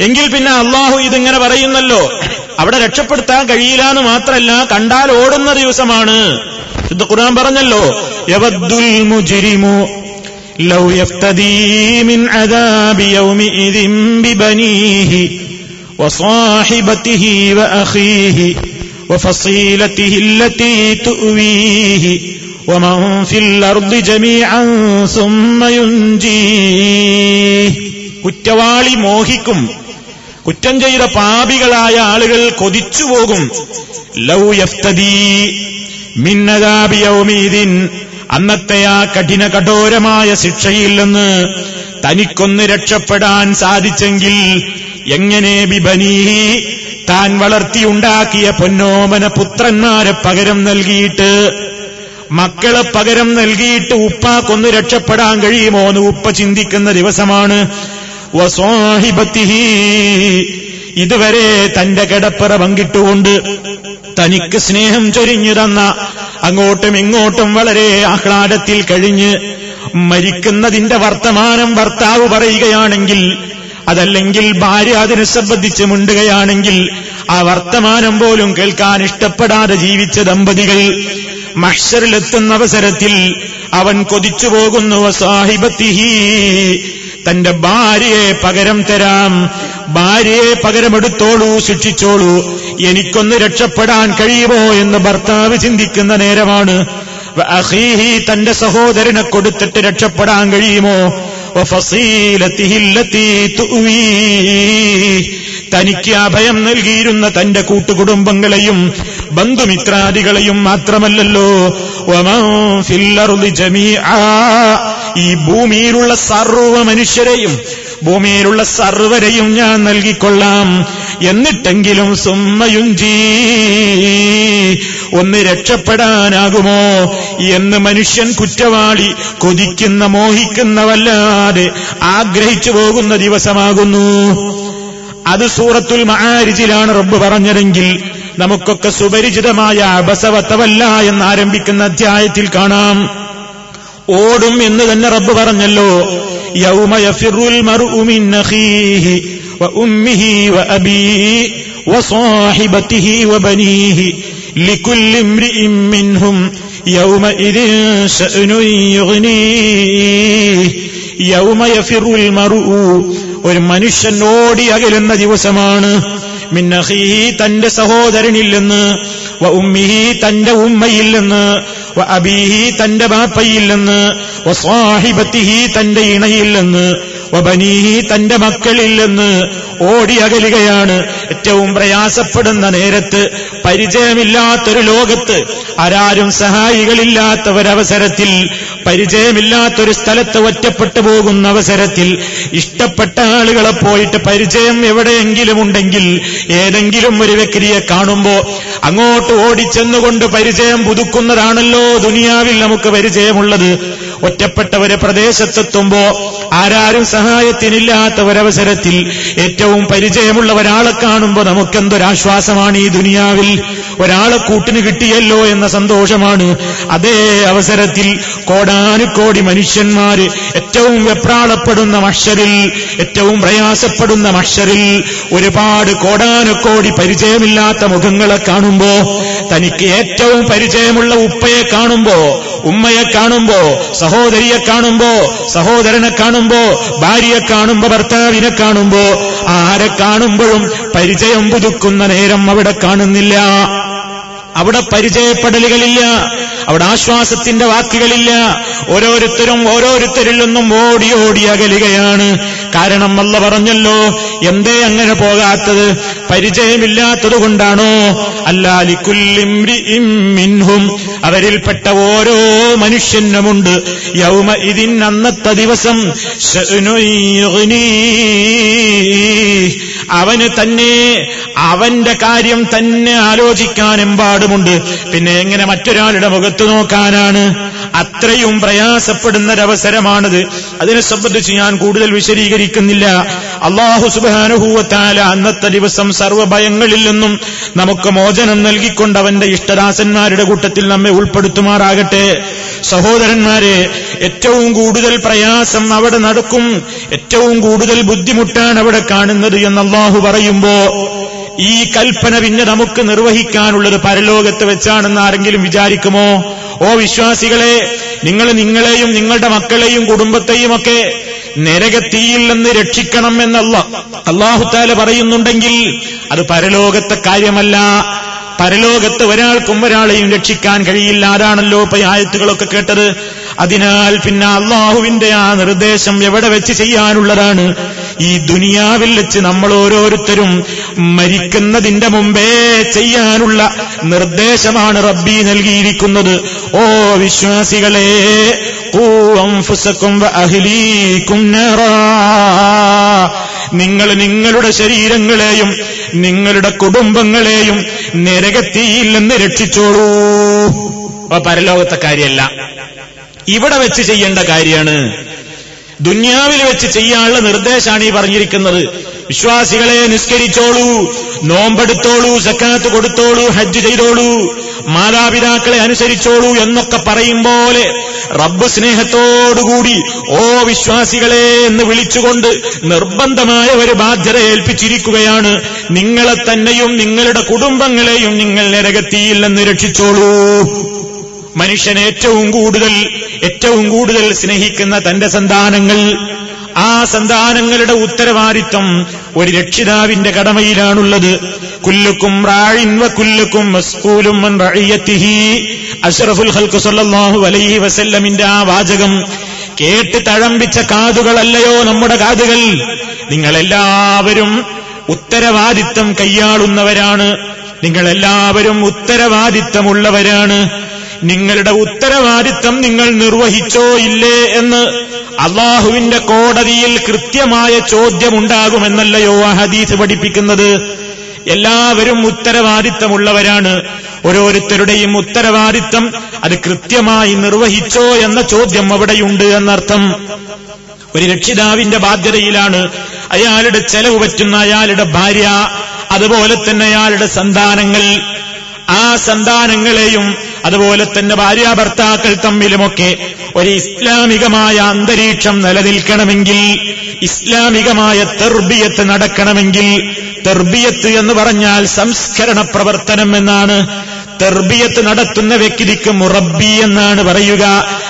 എങ്കിൽ പിന്നെ അള്ളാഹു ഇതിങ്ങനെ പറയുന്നല്ലോ അവിടെ രക്ഷപ്പെടുത്താൻ കഴിയില്ല എന്ന് മാത്രമല്ല കണ്ടാൽ ഓടുന്ന ദിവസമാണ്. ശുദ്ധ ഖുർആൻ പറഞ്ഞല്ലോ ലൗ യഫ്തദീ മിൻ അദാബി യൗമിഇദിൻ ബിബനീഹി وصاحبته وأخيه وفصيلته التي تؤويه ومن في الأرض جميعا ثم ينجيه കുറ്റവാളി മോഹിക്കും കുറ്റം ചെയ്ത പാപികളായ ആളുകൾ കൊതിച്ചുപോകും ലൗ യഫ്തദീ മിന്നദാബിയൗമീദിൻ അന്നത്തെ ആ കഠിന കഠോരമായ ശിക്ഷയിൽ നിന്ന് തനിക്കൊന്ന് രക്ഷപ്പെടാൻ സാധിച്ചെങ്കിൽ എങ്ങനെ ബിബനീ താൻ വളർത്തിയുണ്ടാക്കിയ പൊന്നോമന പുത്രന്മാരെ പകരം നൽകിയിട്ട് മക്കളെ പകരം നൽകിയിട്ട് ഉപ്പാക്കൊന്ന് രക്ഷപ്പെടാൻ കഴിയുമോ എന്ന് ഉപ്പ ചിന്തിക്കുന്ന ദിവസമാണ്. ഇതുവരെ തന്റെ കിടപ്പറ പങ്കിട്ടുകൊണ്ട് തനിക്ക് സ്നേഹം ചൊരിഞ്ഞു തന്ന അങ്ങോട്ടും ഇങ്ങോട്ടും വളരെ ആഹ്ലാദത്തിൽ കഴിഞ്ഞ് മരിക്കുന്നതിന്റെ വർത്തമാനം ഭർത്താവ് പറയുകയാണെങ്കിൽ അതല്ലെങ്കിൽ ഭാര്യ അതിനെ സംബന്ധിച്ച് മുണ്ടുകയാണെങ്കിൽ ആ വർത്തമാനം പോലും കേൾക്കാൻ ഇഷ്ടപ്പെടാതെ ജീവിച്ച ദമ്പതികൾ മഷറിലെത്തുന്ന അവസരത്തിൽ അവൻ കൊതിച്ചു പോകുന്നു. സാഹിബത്തിഹി തന്റെ ഭാര്യയെ പകരം തരാം. ഭാര്യയെ പകരമെടുത്തോളൂ ശിക്ഷിച്ചോളൂ. എനിക്കൊന്ന് രക്ഷപ്പെടാൻ കഴിയുമോ എന്ന് ഭർത്താവ് ചിന്തിക്കുന്ന നേരമാണ്. അഹീഹി തന്റെ സഹോദരനെ കൊടുത്തിട്ട് രക്ഷപ്പെടാൻ കഴിയുമോ? തനിക്ക് അഭയം നൽകിയിരുന്ന തന്റെ കൂട്ടുകുടുംബങ്ങളെയും ബന്ധുമിത്രാദികളെയും മാത്രമല്ലല്ലോ. ഈ ഭൂമിയിലുള്ള സർവ മനുഷ്യരെയും ഭൂമിയിലുള്ള സർവരെയും ഞാൻ നൽകിക്കൊള്ളാം. എന്നിട്ടെങ്കിലും സുമ്മയുഞ്ചി. ഒന്ന് രക്ഷപ്പെടാനാകുമോ എന്ന് മനുഷ്യൻ കുറ്റവാളി കൊതിക്കുന്ന മോഹിക്കുന്നവല്ലാതെ ആഗ്രഹിച്ചു പോകുന്ന ദിവസമാകുന്നു. അത് സൂറത്തുൽ മഹാരിജിലാണ് റബ്ബ് പറഞ്ഞതെങ്കിൽ നമുക്കൊക്കെ സുപരിചിതമായ അബസവത്തവല്ല എന്നാരംഭിക്കുന്ന അധ്യായത്തിൽ കാണാം. ഓടും എന്ന് തന്നെ റബ്ബ് പറഞ്ഞല്ലോ യൗമ യഫിറുൽ മർഉ മിൻ അഖീഹി വഉമ്മിഹി വഅബീഹി വസാഹിബതിഹി വബനീഹി ലികുല്ലി ഇംറിഇൻ മിൻഹും യൗമഇദിൻ ശഅ്നുൻ യുഗ്നീഹി യൗമ യഫിറുൽ മർഉ ഒരു മനുഷ്യൻ ഓടി അകലുന്ന ദിവസമാണ് മിന്നഹീഹി തന്റെ സഹോദരനിൽ നിന്ന് വ ഉമ്മിഹി തന്റെ ഉമ്മയിൽ നിന്ന് വ അബീഹി തന്റെ ബാപ്പയിൽ നിന്ന് വ സ്വാഹിബത്തിഹി തന്റെ ഇണയിൽ നിന്ന് വ ബനീഹി തന്റെ മക്കളിൽ നിന്ന് ഓടി അകലുകയാണ്. ഏറ്റവും പ്രയാസപ്പെടുന്ന നേരത്ത് പരിചയമില്ലാത്തൊരു ലോകത്ത് ആരാരും സഹായികളില്ലാത്ത ഒരവസരത്തിൽ പരിചയമില്ലാത്തൊരു സ്ഥലത്ത് ഒറ്റപ്പെട്ടു പോകുന്ന അവസരത്തിൽ ഇഷ്ടപ്പെട്ട ആളുകളെ പോയിട്ട് പരിചയം എവിടെയെങ്കിലും ഉണ്ടെങ്കിൽ ഏതെങ്കിലും ഒരു വ്യക്തിയെ കാണുമ്പോ അങ്ങോട്ട് ഓടിച്ചെന്നുകൊണ്ട് പരിചയം പുതുക്കുന്നതാണല്ലോ ദുനിയാവിൽ നമുക്ക് പരിചയമുള്ളത്. ഒറ്റപ്പെട്ട ഒരു പ്രദേശത്തെത്തുമ്പോ ആരാരും സഹായത്തിനില്ലാത്ത ഒരവസരത്തിൽ ഏറ്റവും പരിചയമുള്ള ഒരാളെ കാണുമ്പോ നമുക്കെന്തൊരാശ്വാസമാണ് ഈ ദുനിയാവിൽ? ഒരാളെ കൂട്ടിന് കിട്ടിയല്ലോ എന്ന സന്തോഷമാണ്. അതേ അവസരത്തിൽ കോടാനുകോടി മനുഷ്യന്മാര് ഏറ്റവും വെപ്രാളപ്പെടുന്ന മഷറിൽ ഏറ്റവും പ്രയാസപ്പെടുന്ന മഷറിൽ ഒരുപാട് കോടാനുകോടി പരിചയമില്ലാത്ത മുഖങ്ങളെ കാണുമ്പോ തനിക്ക് ഏറ്റവും പരിചയമുള്ള ഉപ്പയെ കാണുമ്പോ ഉമ്മയെ കാണുമ്പോ സഹോദരിയെ കാണുമ്പോ സഹോദരനെ കാണുമ്പോ ഭാര്യയെ കാണുമ്പോ ഭർത്താവിനെ കാണുമ്പോ ആരെ കാണുമ്പോഴും പരിചയം പുതുക്കുന്ന നേരം അവിടെ കാണുന്നില്ല. അവിടെ പരിചയപ്പെടലുകളില്ല. അവിടെ ആശ്വാസത്തിന്റെ വാക്കുകളില്ല. ഓരോരുത്തരും ഓരോരുത്തരിൽ നിന്നും ഓടി ഓടി അകലുകയാണ്. കാരണം അല്ല പറഞ്ഞല്ലോ എന്തേ അങ്ങനെ പോകാത്തത്? പരിചയമില്ലാത്തത് കൊണ്ടാണോ? അല്ലാലിക്കുല്ലിംഹും അവരിൽപ്പെട്ട ഓരോ മനുഷ്യനുമുണ്ട്. യൗമ ഇതിൻ അന്നത്തെ ദിവസം അവന് തന്നെ അവന്റെ കാര്യം തന്നെ ആലോചിക്കാൻ എമ്പാടുമുണ്ട് പിന്നെ എങ്ങനെ മറ്റൊരാളുടെ മുഖത്ത് നോക്കാനാണ് അത്രയും പ്രയാസപ്പെടുന്നൊരവസരമാണിത്. അതിനെ സംബന്ധിച്ച് ഞാൻ കൂടുതൽ വിശദീകരിക്കുന്നില്ല. അള്ളാഹു സുബാനുഭൂവത്താല അന്നത്തെ ദിവസം സർവഭയങ്ങളിൽ നിന്നും നമുക്ക് മോചനം നൽകിക്കൊണ്ട് അവന്റെ ഇഷ്ടദാസന്മാരുടെ കൂട്ടത്തിൽ നമ്മെ ഉൾപ്പെടുത്തുമാറാകട്ടെ. സഹോദരന്മാരെ ഏറ്റവും കൂടുതൽ പ്രയാസം അവിടെ നടക്കും. ഏറ്റവും കൂടുതൽ ബുദ്ധിമുട്ടാണ് അവിടെ കാണുന്നത് എന്ന് അള്ളാഹു പറയുമ്പോ ഈ കൽപ്പന പിന്നെ നമുക്ക് നിർവഹിക്കാനുള്ളത് പരലോകത്ത് വെച്ചാണെന്ന് ആരെങ്കിലും വിചാരിക്കുമോ? ഓ വിശ്വാസികളെ നിങ്ങൾ നിങ്ങളെയും നിങ്ങളുടെ മക്കളെയും കുടുംബത്തെയും ഒക്കെ നരകത്തിയിൽ നിന്ന് രക്ഷിക്കണം എന്നല്ല. അള്ളാഹുത്താല പറയുന്നുണ്ടെങ്കിൽ അത് പരലോകത്തെ കാര്യമല്ല. പരലോകത്ത് ഒരാൾക്കും ഒരാളെയും രക്ഷിക്കാൻ കഴിയില്ല. അതാണല്ലോ ഇപ്പൊ ആയത്തുകളൊക്കെ കേട്ടത്. അതിനാൽ പിന്നെ അള്ളാഹുവിന്റെ ആ നിർദ്ദേശം എവിടെ വെച്ച് ചെയ്യാനുള്ളതാണ്? ഈ ദുനിയാവിൽ വെച്ച് നമ്മൾ ഓരോരുത്തരും മരിക്കുന്നതിന്റെ മുമ്പേ ചെയ്യാനുള്ള നിർദ്ദേശമാണ് റബ്ബി നൽകിയിരിക്കുന്നത്. ഓ വിശ്വാസികളെ നിങ്ങൾ നിങ്ങളുടെ ശരീരങ്ങളെയും നിങ്ങളുടെ കുടുംബങ്ങളെയും നരകത്തിയിൽ നിന്ന് രക്ഷിച്ചോളൂ പരലോകത്തെ കാര്യമല്ല. ഇവിടെ വെച്ച് ചെയ്യേണ്ട കാര്യമാണ് ദുന്യാവിൽ വെച്ച് ചെയ്യാനുള്ള നിർദ്ദേശമാണ് ഈ പറഞ്ഞിരിക്കുന്നത്. വിശ്വാസികളെ നിസ്കരിച്ചോളൂ നോമ്പെടുത്തോളൂ സക്കാത്ത് കൊടുത്തോളൂ ഹജ്ജ് ചെയ്തോളൂ മാതാപിതാക്കളെ അനുസരിച്ചോളൂ എന്നൊക്കെ പറയും പോലെ റബ്ബ് സ്നേഹത്തോടുകൂടി ഓ വിശ്വാസികളെ എന്ന് വിളിച്ചുകൊണ്ട് നിർബന്ധമായ ഒരു ബാധ്യത ഏൽപ്പിച്ചിരിക്കുകയാണ്. നിങ്ങളെ തന്നെയും നിങ്ങളുടെ കുടുംബങ്ങളെയും നിങ്ങൾ നിരകത്തിയില്ലെന്ന് രക്ഷിച്ചോളൂ. മനുഷ്യൻ ഏറ്റവും കൂടുതൽ ഏറ്റവും കൂടുതൽ സ്നേഹിക്കുന്ന തന്റെ സന്താനങ്ങൾ ആ സന്താനങ്ങളുടെ ഉത്തരവാദിത്വം ഒരു രക്ഷിതാവിന്റെ കടമയിലാണുള്ളത്. കുല്ലുക്കും റാഴിൻ വ കുല്ലുക്കും മസ്കൂലും അഷറഫുൽ ഹൽക്കു സല്ലാഹു അലൈഹി വസല്ലമിന്റെ ആ വാചകം കേട്ട് തഴമ്പിച്ച കാതുകളല്ലയോ നമ്മുടെ കാതുകൾ? നിങ്ങളെല്ലാവരും ഉത്തരവാദിത്തം കൈയാളുന്നവരാണ്. നിങ്ങളെല്ലാവരും ഉത്തരവാദിത്തമുള്ളവരാണ് നിങ്ങളുടെ ഉത്തരവാദിത്തം നിങ്ങൾ നിർവഹിച്ചോ ഇല്ലേ എന്ന് അള്ളാഹുവിന്റെ കോടതിയിൽ കൃത്യമായ ചോദ്യമുണ്ടാകുമെന്നല്ലയോ ആ ഹദീസ് പഠിപ്പിക്കുന്നത്? എല്ലാവരും ഉത്തരവാദിത്തമുള്ളവരാണ്. ഓരോരുത്തരുടെയും ഉത്തരവാദിത്തം അത് കൃത്യമായി നിർവഹിച്ചോ എന്ന ചോദ്യം അവിടെയുണ്ട് എന്നർത്ഥം. ഒരു രക്ഷിതാവിന്റെ ബാധ്യതയിലാണ് അയാളുടെ ചെലവ് പറ്റുന്ന അയാളുടെ ഭാര്യ അതുപോലെ തന്നെ അയാളുടെ സന്താനങ്ങൾ. ആ സന്താനങ്ങളെയും അതുപോലെ തന്നെ ഭാര്യ ഭർത്താക്കൾ തമ്മിലുമൊക്കെ ഒരു ഇസ്ലാമികമായ അന്തരീക്ഷം നിലനിൽക്കണമെങ്കിൽ ഇസ്ലാമികമായ തെർബിയത്ത് നടക്കണമെങ്കിൽ തെർബിയത്ത് എന്ന് പറഞ്ഞാൽ സംസ്കരണ പ്രവർത്തനം എന്നാണ് തെർബിയത്ത് നടത്തുന്ന വ്യക്തിക്ക് മുറബി എന്നാണ് പറയുക.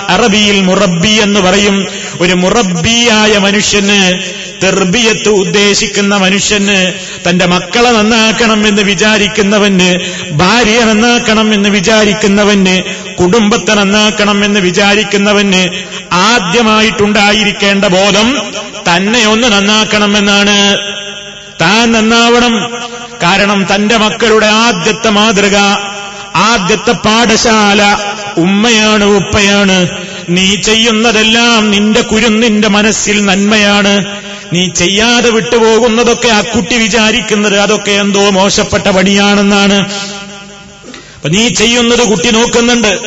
അറബിയിൽ മുറബി എന്ന് പറയും. ഒരു മുറബിയായ മനുഷ്യന് തെർബിയത്ത് ഉദ്ദേശിക്കുന്ന മനുഷ്യന് തന്റെ മക്കളെ നന്നാക്കണം എന്ന് വിചാരിക്കുന്നവന് ഭാര്യ നന്നാക്കണം എന്ന് വിചാരിക്കുന്നവന് കുടുംബത്തെ നന്നാക്കണം എന്ന് വിചാരിക്കുന്നവന് ആദ്യമായിട്ടുണ്ടായിരിക്കേണ്ട ബോധം തന്നെ ഒന്ന് നന്നാക്കണമെന്നാണ് താൻ നന്നാവണം. കാരണം തന്റെ മക്കളുടെ ആദ്യത്തെ മാതൃക ആദ്യത്തെ പാഠശാല ഉമ്മയാണ് ഉപ്പയാണ്. നീ ചെയ്യുന്നതെല്ലാം നിന്റെ കുരുന്നിന്റെ മനസ്സിൽ നന്മയാണ്. നീ ചെയ്യാതെ വിട്ടുപോകുന്നതൊക്കെ ആ കുട്ടി വിചാരിക്കുന്നത് അതൊക്കെ എന്തോ മോശപ്പെട്ട പണിയാണെന്നാണ്. നീ ചെയ്യുന്നത് കുട്ടി നോക്കുന്നുണ്ട്.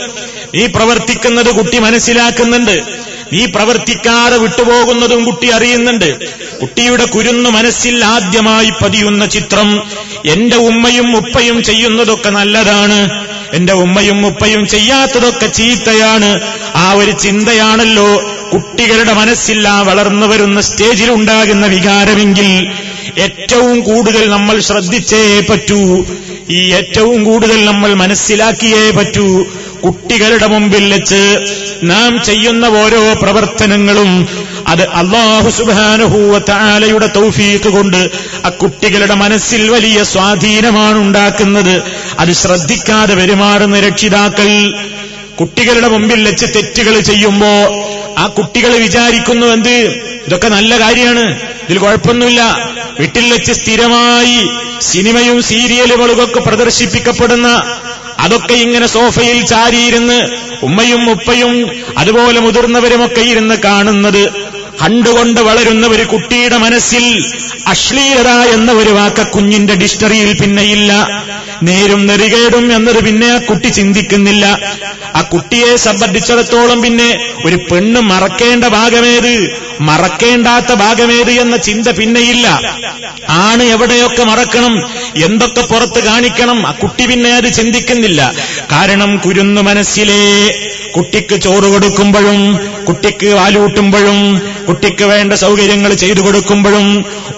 നീ പ്രവർത്തിക്കുന്നത് കുട്ടി മനസ്സിലാക്കുന്നുണ്ട്. നീ പ്രവർത്തിക്കാതെ വിട്ടുപോകുന്നതും കുട്ടി അറിയുന്നുണ്ട്. കുട്ടിയുടെ കുരുന്നു മനസ്സിൽ ആദ്യമായി പതിയുന്ന ചിത്രം എന്റെ ഉമ്മയും ഉപ്പയും ചെയ്യുന്നതൊക്കെ നല്ലതാണ്. എന്റെ ഉമ്മയും ഉപ്പയും ചെയ്യാത്തതൊക്കെ ചീത്തയാണ്. ആ ഒരു ചിന്തയാണല്ലോ കുട്ടികളുടെ മനസ്സിൽ ആ വളർന്നു വരുന്ന സ്റ്റേജിൽ ഉണ്ടാകുന്ന വികാരമെങ്കിൽ ഏറ്റവും കൂടുതൽ നമ്മൾ ശ്രദ്ധിച്ചേ പറ്റൂ. ഈ ഏറ്റവും കൂടുതൽ നമ്മൾ മനസ്സിലാക്കിയേ പറ്റൂ. കുട്ടികളുടെ മുമ്പിൽ വെച്ച് നാം ചെയ്യുന്ന ഓരോ പ്രവർത്തനങ്ങളും അത് അള്ളാഹു സുബാനുഭൂവത്താലയുടെ തൗഫീക്ക് കൊണ്ട് ആ കുട്ടികളുടെ മനസ്സിൽ വലിയ സ്വാധീനമാണ് ഉണ്ടാക്കുന്നത്. അത് ശ്രദ്ധിക്കാതെ പെരുമാറുന്ന രക്ഷിതാക്കൾ കുട്ടികളുടെ മുമ്പിൽ വെച്ച് തെറ്റുകൾ ചെയ്യുമ്പോ ആ കുട്ടികൾ വിചാരിക്കുന്നു എന്ത്? ഇതൊക്കെ നല്ല കാര്യമാണ്. ഇതിൽ കുഴപ്പമൊന്നുമില്ല. വീട്ടിൽ വെച്ച് സ്ഥിരമായി സിനിമയും സീരിയലുകളും ഒക്കെ പ്രദർശിപ്പിക്കപ്പെടുന്ന അതൊക്കെ ഇങ്ങനെ സോഫയിൽ ചാരിയിരുന്ന് ഉമ്മയും ഉപ്പയും അതുപോലെ മുതിർന്നവരുമൊക്കെ ഇരുന്ന് കാണുന്നത് കണ്ടുകൊണ്ട് വളരുന്ന ഒരു കുട്ടിയുടെ മനസ്സിൽ അശ്ലീലത എന്ന ഒരു വാക്ക കുഞ്ഞിന്റെ ഡിക്ഷണറിയിൽ പിന്നെയില്ല നേരും നെറികേടും എന്നത് പിന്നെ ആ കുട്ടി ചിന്തിക്കുന്നില്ല. ആ കുട്ടിയെ സംബന്ധിച്ചിടത്തോളം പിന്നെ ഒരു പെണ്ണ് മറക്കേണ്ട ഭാഗമേത്? മറക്കേണ്ടാത്ത ഭാഗമേത് എന്ന ചിന്ത പിന്നെയില്ല ആണ് എവിടെയൊക്കെ മറക്കണം? എന്തൊക്കെ പുറത്ത് കാണിക്കണം? ആ കുട്ടി പിന്നെ അത് ചിന്തിക്കുന്നില്ല. കാരണം കുരുന്നു മനസ്സിലെ കുട്ടിക്ക് ചോറ് കൊടുക്കുമ്പോഴും കുട്ടിക്ക് വാലൂട്ടുമ്പോഴും കുട്ടിക്ക് വേണ്ട സൗകര്യങ്ങൾ ചെയ്തു കൊടുക്കുമ്പോഴും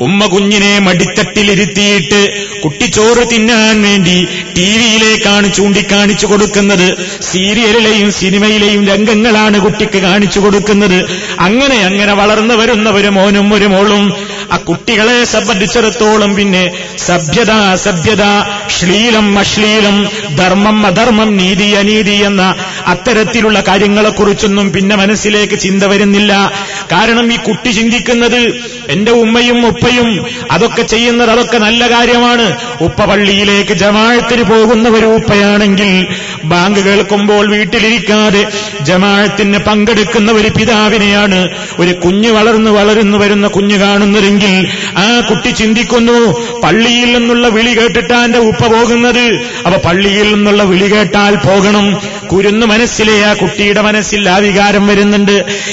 ഉമ്മ കുഞ്ഞിനെ മടിത്തട്ടിലിരുത്തിയിട്ട് കുട്ടി ചോറ് തിന്നാൻ വേണ്ടി ടി വിയിലേക്കാണ് ചൂണ്ടിക്കാണിച്ചു കൊടുക്കുന്നത്. സീരിയലിലെയും സിനിമയിലെയും രംഗങ്ങളാണ് കുട്ടിക്ക് കാണിച്ചു കൊടുക്കുന്നത്. അങ്ങനെ അങ്ങനെ വളർന്നു വരുന്ന ഒരു മോനും ഒരു മോളും ആ കുട്ടികളെ സംബന്ധിച്ചിടത്തോളം പിന്നെ സഭ്യത അസഭ്യത ശ്ലീലം അശ്ലീലം ധർമ്മം അധർമ്മം നീതി അനീതി എന്ന അത്തരത്തിലുള്ള കാര്യങ്ങളെക്കുറിച്ചൊന്നും പിന്നെ മനസ്സിലേക്ക് ചിന്ത വരുന്നില്ല. കാരണം ഈ കുട്ടി ചിന്തിക്കുന്നത് എന്റെ ഉമ്മയും ഉപ്പയും അതൊക്കെ ചെയ്യുന്നത് അതൊക്കെ നല്ല കാര്യമാണ്. ഉപ്പ പള്ളിയിലേക്ക് ജമാഴത്തിന് പോകുന്ന ഒരു ഉപ്പയാണെങ്കിൽ ബാങ്ക് കേൾക്കുമ്പോൾ വീട്ടിലിരിക്കാതെ ജമാഴത്തിന് പങ്കെടുക്കുന്ന ഒരു പിതാവിനെയാണ്. ഒരു കുഞ്ഞ് വളർന്നു വളരുന്നു വരുന്ന കുഞ്ഞ് കാണുന്നതെങ്കിൽ ആ കുട്ടി ചിന്തിക്കുന്നു പള്ളിയിൽ നിന്നുള്ള വിളി കേട്ടിട്ടാ എന്റെ ഉപ്പ പോകുന്നത്. അപ്പൊ പള്ളിയിൽ നിന്നുള്ള വിളി കേട്ടാൽ പോകണം. കുരുന്നു മനസ്സിലെ ആ കുട്ടിയുടെ മനസ്സിൽ ആ വികാരം വരുന്നുണ്ട്.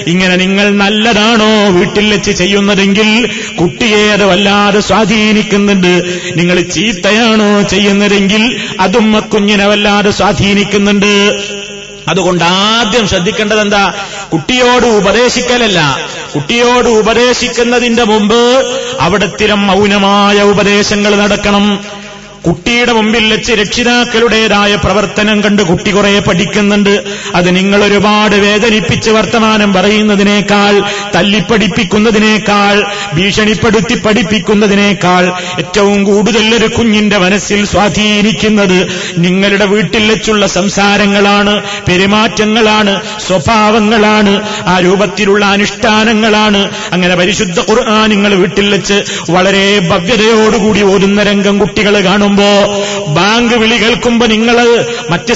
ഇങ്ങനെ നിങ്ങൾ നല്ലതാണോ വീട്ടിൽ വെച്ച് ചെയ്യുന്നതെങ്കിൽ കുട്ടിയെ അത് വല്ലാതെ സ്വാധീനിക്കുന്നുണ്ട്. നിങ്ങൾ ചീത്തയാണോ ചെയ്യുന്നതെങ്കിൽ അതും കുഞ്ഞിനെ വല്ലാതെ സ്വാധീനിക്കുന്നുണ്ട്. അതുകൊണ്ട് ആദ്യം ശ്രദ്ധിക്കേണ്ടത് എന്താ? കുട്ടിയോട് ഉപദേശിക്കലല്ല. കുട്ടിയോട് ഉപദേശിക്കുന്നതിന്റെ മുമ്പ് അവിടത്തിലും മൗനമായ ഉപദേശങ്ങൾ നടക്കണം. കുട്ടിയുടെ മുമ്പിൽ വെച്ച് രക്ഷിതാക്കളുടേതായ പ്രവർത്തനം കണ്ട് കുട്ടി കുറെ പഠിക്കുന്നുണ്ട്. അത് നിങ്ങൾ ഒരുപാട് വേദനിപ്പിച്ച് വർത്തമാനം പറയുന്നതിനേക്കാൾ തല്ലിപ്പഠിപ്പിക്കുന്നതിനേക്കാൾ ഭീഷണിപ്പെടുത്തി പഠിപ്പിക്കുന്നതിനേക്കാൾ ഏറ്റവും കൂടുതൽ ഒരു കുഞ്ഞിന്റെ മനസ്സിൽ സ്വാധീനിക്കുന്നത് നിങ്ങളുടെ വീട്ടിൽ വെച്ചുള്ള സംസാരങ്ങളാണ് പെരുമാറ്റങ്ങളാണ് സ്വഭാവങ്ങളാണ് ആ രൂപത്തിലുള്ള അനുഷ്ഠാനങ്ങളാണ്. അങ്ങനെ പരിശുദ്ധ ഖുർആൻ നിങ്ങൾ വീട്ടിൽ വെച്ച് വളരെ ഭവ്യതയോടുകൂടി ഓതുന്ന രംഗം കുട്ടികൾ കാണും. കാണുമ്പോ ബാങ്ക് വിളി കേൾക്കുമ്പോ നിങ്ങൾ മറ്റ്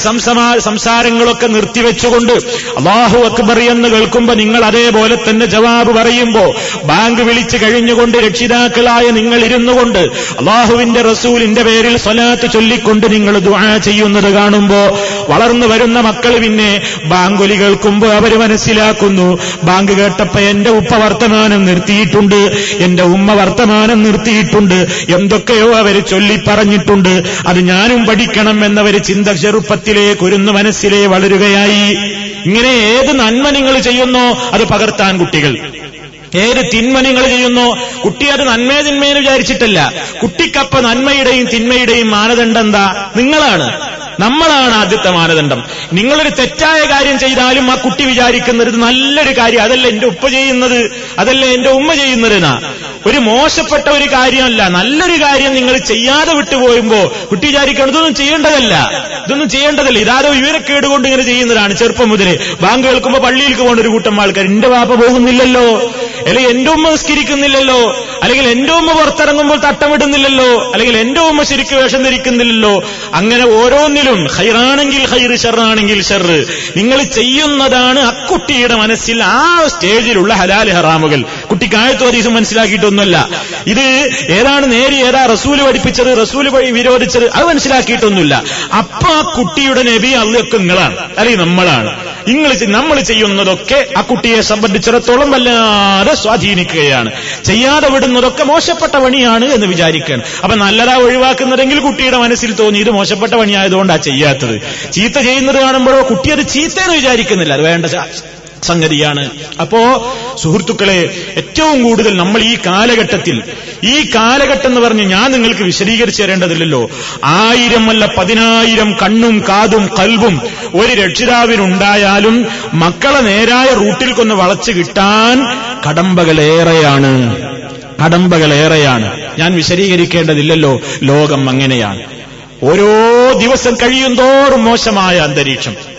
സംസാരങ്ങളൊക്കെ നിർത്തിവെച്ചുകൊണ്ട് അള്ളാഹു അക്ബർ എന്ന് കേൾക്കുമ്പോ നിങ്ങൾ അതേപോലെ തന്നെ ജവാബ് പറയുമ്പോ ബാങ്ക് വിളിച്ചു കഴിഞ്ഞുകൊണ്ട് രക്ഷിതാക്കളായ നിങ്ങൾ ഇരുന്നു കൊണ്ട് അള്ളാഹുവിന്റെ റസൂലിന്റെ പേരിൽ സ്വലാത്ത് ചൊല്ലിക്കൊണ്ട് നിങ്ങൾ ദുആ ചെയ്യുന്നത് കാണുമ്പോ വളർന്നു വരുന്ന മക്കൾ പിന്നെ ബാങ്കുലി കേൾക്കുമ്പോ അവർ മനസ്സിലാക്കുന്നു ബാങ്ക് കേട്ടപ്പോ എന്റെ ഉപ്പ വർത്തമാനം നിർത്തിയിട്ടുണ്ട് എന്റെ ഉമ്മ വർത്തമാനം നിർത്തിയിട്ടുണ്ട് എന്തൊക്കെയോ അവർ ചൊല്ലി പറഞ്ഞിട്ടുണ്ട് അത് ഞാനും പഠിക്കണം എന്നവര് ചിന്ത ചെറുപ്പത്തിലെ കുരുന്നു മനസ്സിലേ വളരുകയായി. ഇങ്ങനെ ഏത് നന്മ നിങ്ങൾ ചെയ്യുന്നോ അത് പകർത്താൻ കുട്ടികൾ. ഏത് തിന്മ നിങ്ങൾ ചെയ്യുന്നോ കുട്ടി അത് നന്മേ തിന്മയെന്ന് വിചാരിച്ചിട്ടല്ല. കുട്ടിക്കപ്പ നന്മയുടെയും തിന്മയുടെയും മാനദണ്ഡം എന്താ? നിങ്ങളാണ്. നമ്മളാണ് ആദ്യത്തെ മാനദണ്ഡം. നിങ്ങളൊരു തെറ്റായ കാര്യം ചെയ്താലും ആ കുട്ടി വിചാരിക്കുന്നത് നല്ലൊരു കാര്യം അതല്ല എന്റെ ഉപ്പ ചെയ്യുന്നത് അതല്ല എന്റെ ഉമ്മ ചെയ്യുന്നതിനാ ഒരു മോശപ്പെട്ട ഒരു കാര്യമല്ല നല്ലൊരു കാര്യം നിങ്ങൾ ചെയ്യാതെ വിട്ടുപോയുമ്പോ കുട്ടി വിചാരിക്കണം ഇതൊന്നും ചെയ്യേണ്ടതല്ല ഇതൊന്നും ചെയ്യേണ്ടതല്ല. ഇതാരോ വിവരക്കേട് കൊണ്ട് ഇങ്ങനെ ചെയ്യുന്നതാണ് ചെറുപ്പം മുതൽ ബാങ്ക് കേൾക്കുമ്പോ പള്ളിയിലേക്ക് പോകേണ്ട ഒരു കൂട്ടം ആൾക്കാർ എന്റെ വാപ്പ പോകുന്നില്ലല്ലോ അല്ലെങ്കിൽ എന്റെ ഉമ്മ നിസ്കരിക്കുന്നില്ലല്ലോ അല്ലെങ്കിൽ എന്റെ ഉമ്മ പുറത്തിറങ്ങുമ്പോൾ തട്ടമിടുന്നില്ലല്ലോ അല്ലെങ്കിൽ എന്റെ ഉമ്മ ശരിക്കും വേഷം ധരിക്കുന്നില്ലല്ലോ? അങ്ങനെ ഓരോന്നിലും ഹൈറാണെങ്കിൽ ഹൈർ ഷെറാണെങ്കിൽ ഷെറ് നിങ്ങൾ ചെയ്യുന്നതാണ് അക്കുട്ടിയുടെ മനസ്സിൽ ആ സ്റ്റേജിലുള്ള ഹലാൽ ഹറാമുകൾ. കുട്ടിക്ക് ആയത്തോ ദിവസം മനസ്സിലാക്കിയിട്ടൊന്നുമല്ല. ഇത് ഏതാണ് നേരി ഏതാ റസൂൽ പഠിപ്പിച്ചത് റസൂൽ വഴി വിരോധിച്ചത് അത് മനസ്സിലാക്കിയിട്ടൊന്നുമില്ല. അപ്പൊ ആ കുട്ടിയുടെ നബി അള്ളൊക്കെ നിങ്ങളാണ്. അല്ലെങ്കിൽ നമ്മളാണ്. നിങ്ങൾ നമ്മൾ ചെയ്യുന്നതൊക്കെ ആ കുട്ടിയെ സംബന്ധിച്ചിടത്തോളം വല്ലാതെ സ്വാധീനിക്കുകയാണ്. ചെയ്യാതെ വിടുന്നതൊക്കെ മോശപ്പെട്ട പണിയാണ് എന്ന് വിചാരിക്കുകയാണ് അപ്പൊ നല്ലതാ ഒഴിവാക്കുന്നതെങ്കിൽ കുട്ടിയുടെ മനസ്സിൽ തോന്നി ഇത് മോശപ്പെട്ട പണിയായതുകൊണ്ടാ ചെയ്യാത്തത്. ചീത്ത ചെയ്യുന്നത് കാണുമ്പോഴോ കുട്ടി അത് ചീത്തയെന്ന് വിചാരിക്കുന്നില്ല. അത് വേണ്ട സംഗതിയാണ്. അപ്പോ സുഹൃത്തുക്കളെ ഏറ്റവും കൂടുതൽ നമ്മൾ ഈ കാലഘട്ടത്തിൽ ഈ കാലഘട്ടം എന്ന് പറഞ്ഞ് ഞാൻ നിങ്ങൾക്ക് വിശദീകരിച്ചു തരേണ്ടതില്ലല്ലോ. ആയിരം അല്ല പതിനായിരം കണ്ണും കാതും കൽവും ഒരു രക്ഷിതാവിനുണ്ടായാലും മക്കളെ നേരായ റൂട്ടിൽ കൊന്ന് വളച്ചു കിട്ടാൻ കടമ്പകളേറെയാണ്. കടമ്പകളേറെയാണ്. ഞാൻ വിശദീകരിക്കേണ്ടതില്ലല്ലോ. ലോകം അങ്ങനെയാണ്. ഓരോ ദിവസം കഴിയും തോറും മോശമായ അന്തരീക്ഷം.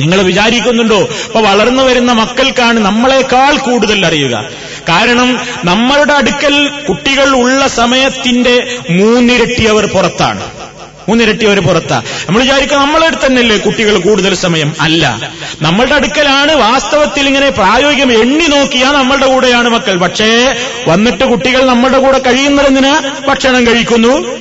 നിങ്ങൾ വിചാരിക്കുന്നുണ്ടോ? അപ്പൊ വളർന്നു വരുന്ന മക്കൾക്കാണ് നമ്മളെക്കാൾ കൂടുതൽ അറിയുക. കാരണം നമ്മളുടെ അടുക്കൽ കുട്ടികൾ ഉള്ള സമയത്തിന്റെ മൂന്നിരട്ടി അവർ പുറത്താണ്. മൂന്നിരട്ടി അവർ പുറത്താ. നമ്മൾ വിചാരിക്കുക നമ്മളെ തന്നെയല്ലേ കുട്ടികൾ കൂടുതൽ സമയം? അല്ല. നമ്മളുടെ അടുക്കലാണ് വാസ്തവത്തിൽ ഇങ്ങനെ പ്രായോഗികം എണ്ണി നോക്കിയാൽ നമ്മളുടെ കൂടെയാണ് മക്കൾ. പക്ഷേ വന്നിട്ട് കുട്ടികൾ നമ്മളുടെ കൂടെ കഴിയുന്നതിന് ഭക്ഷണം കഴിക്കുന്നു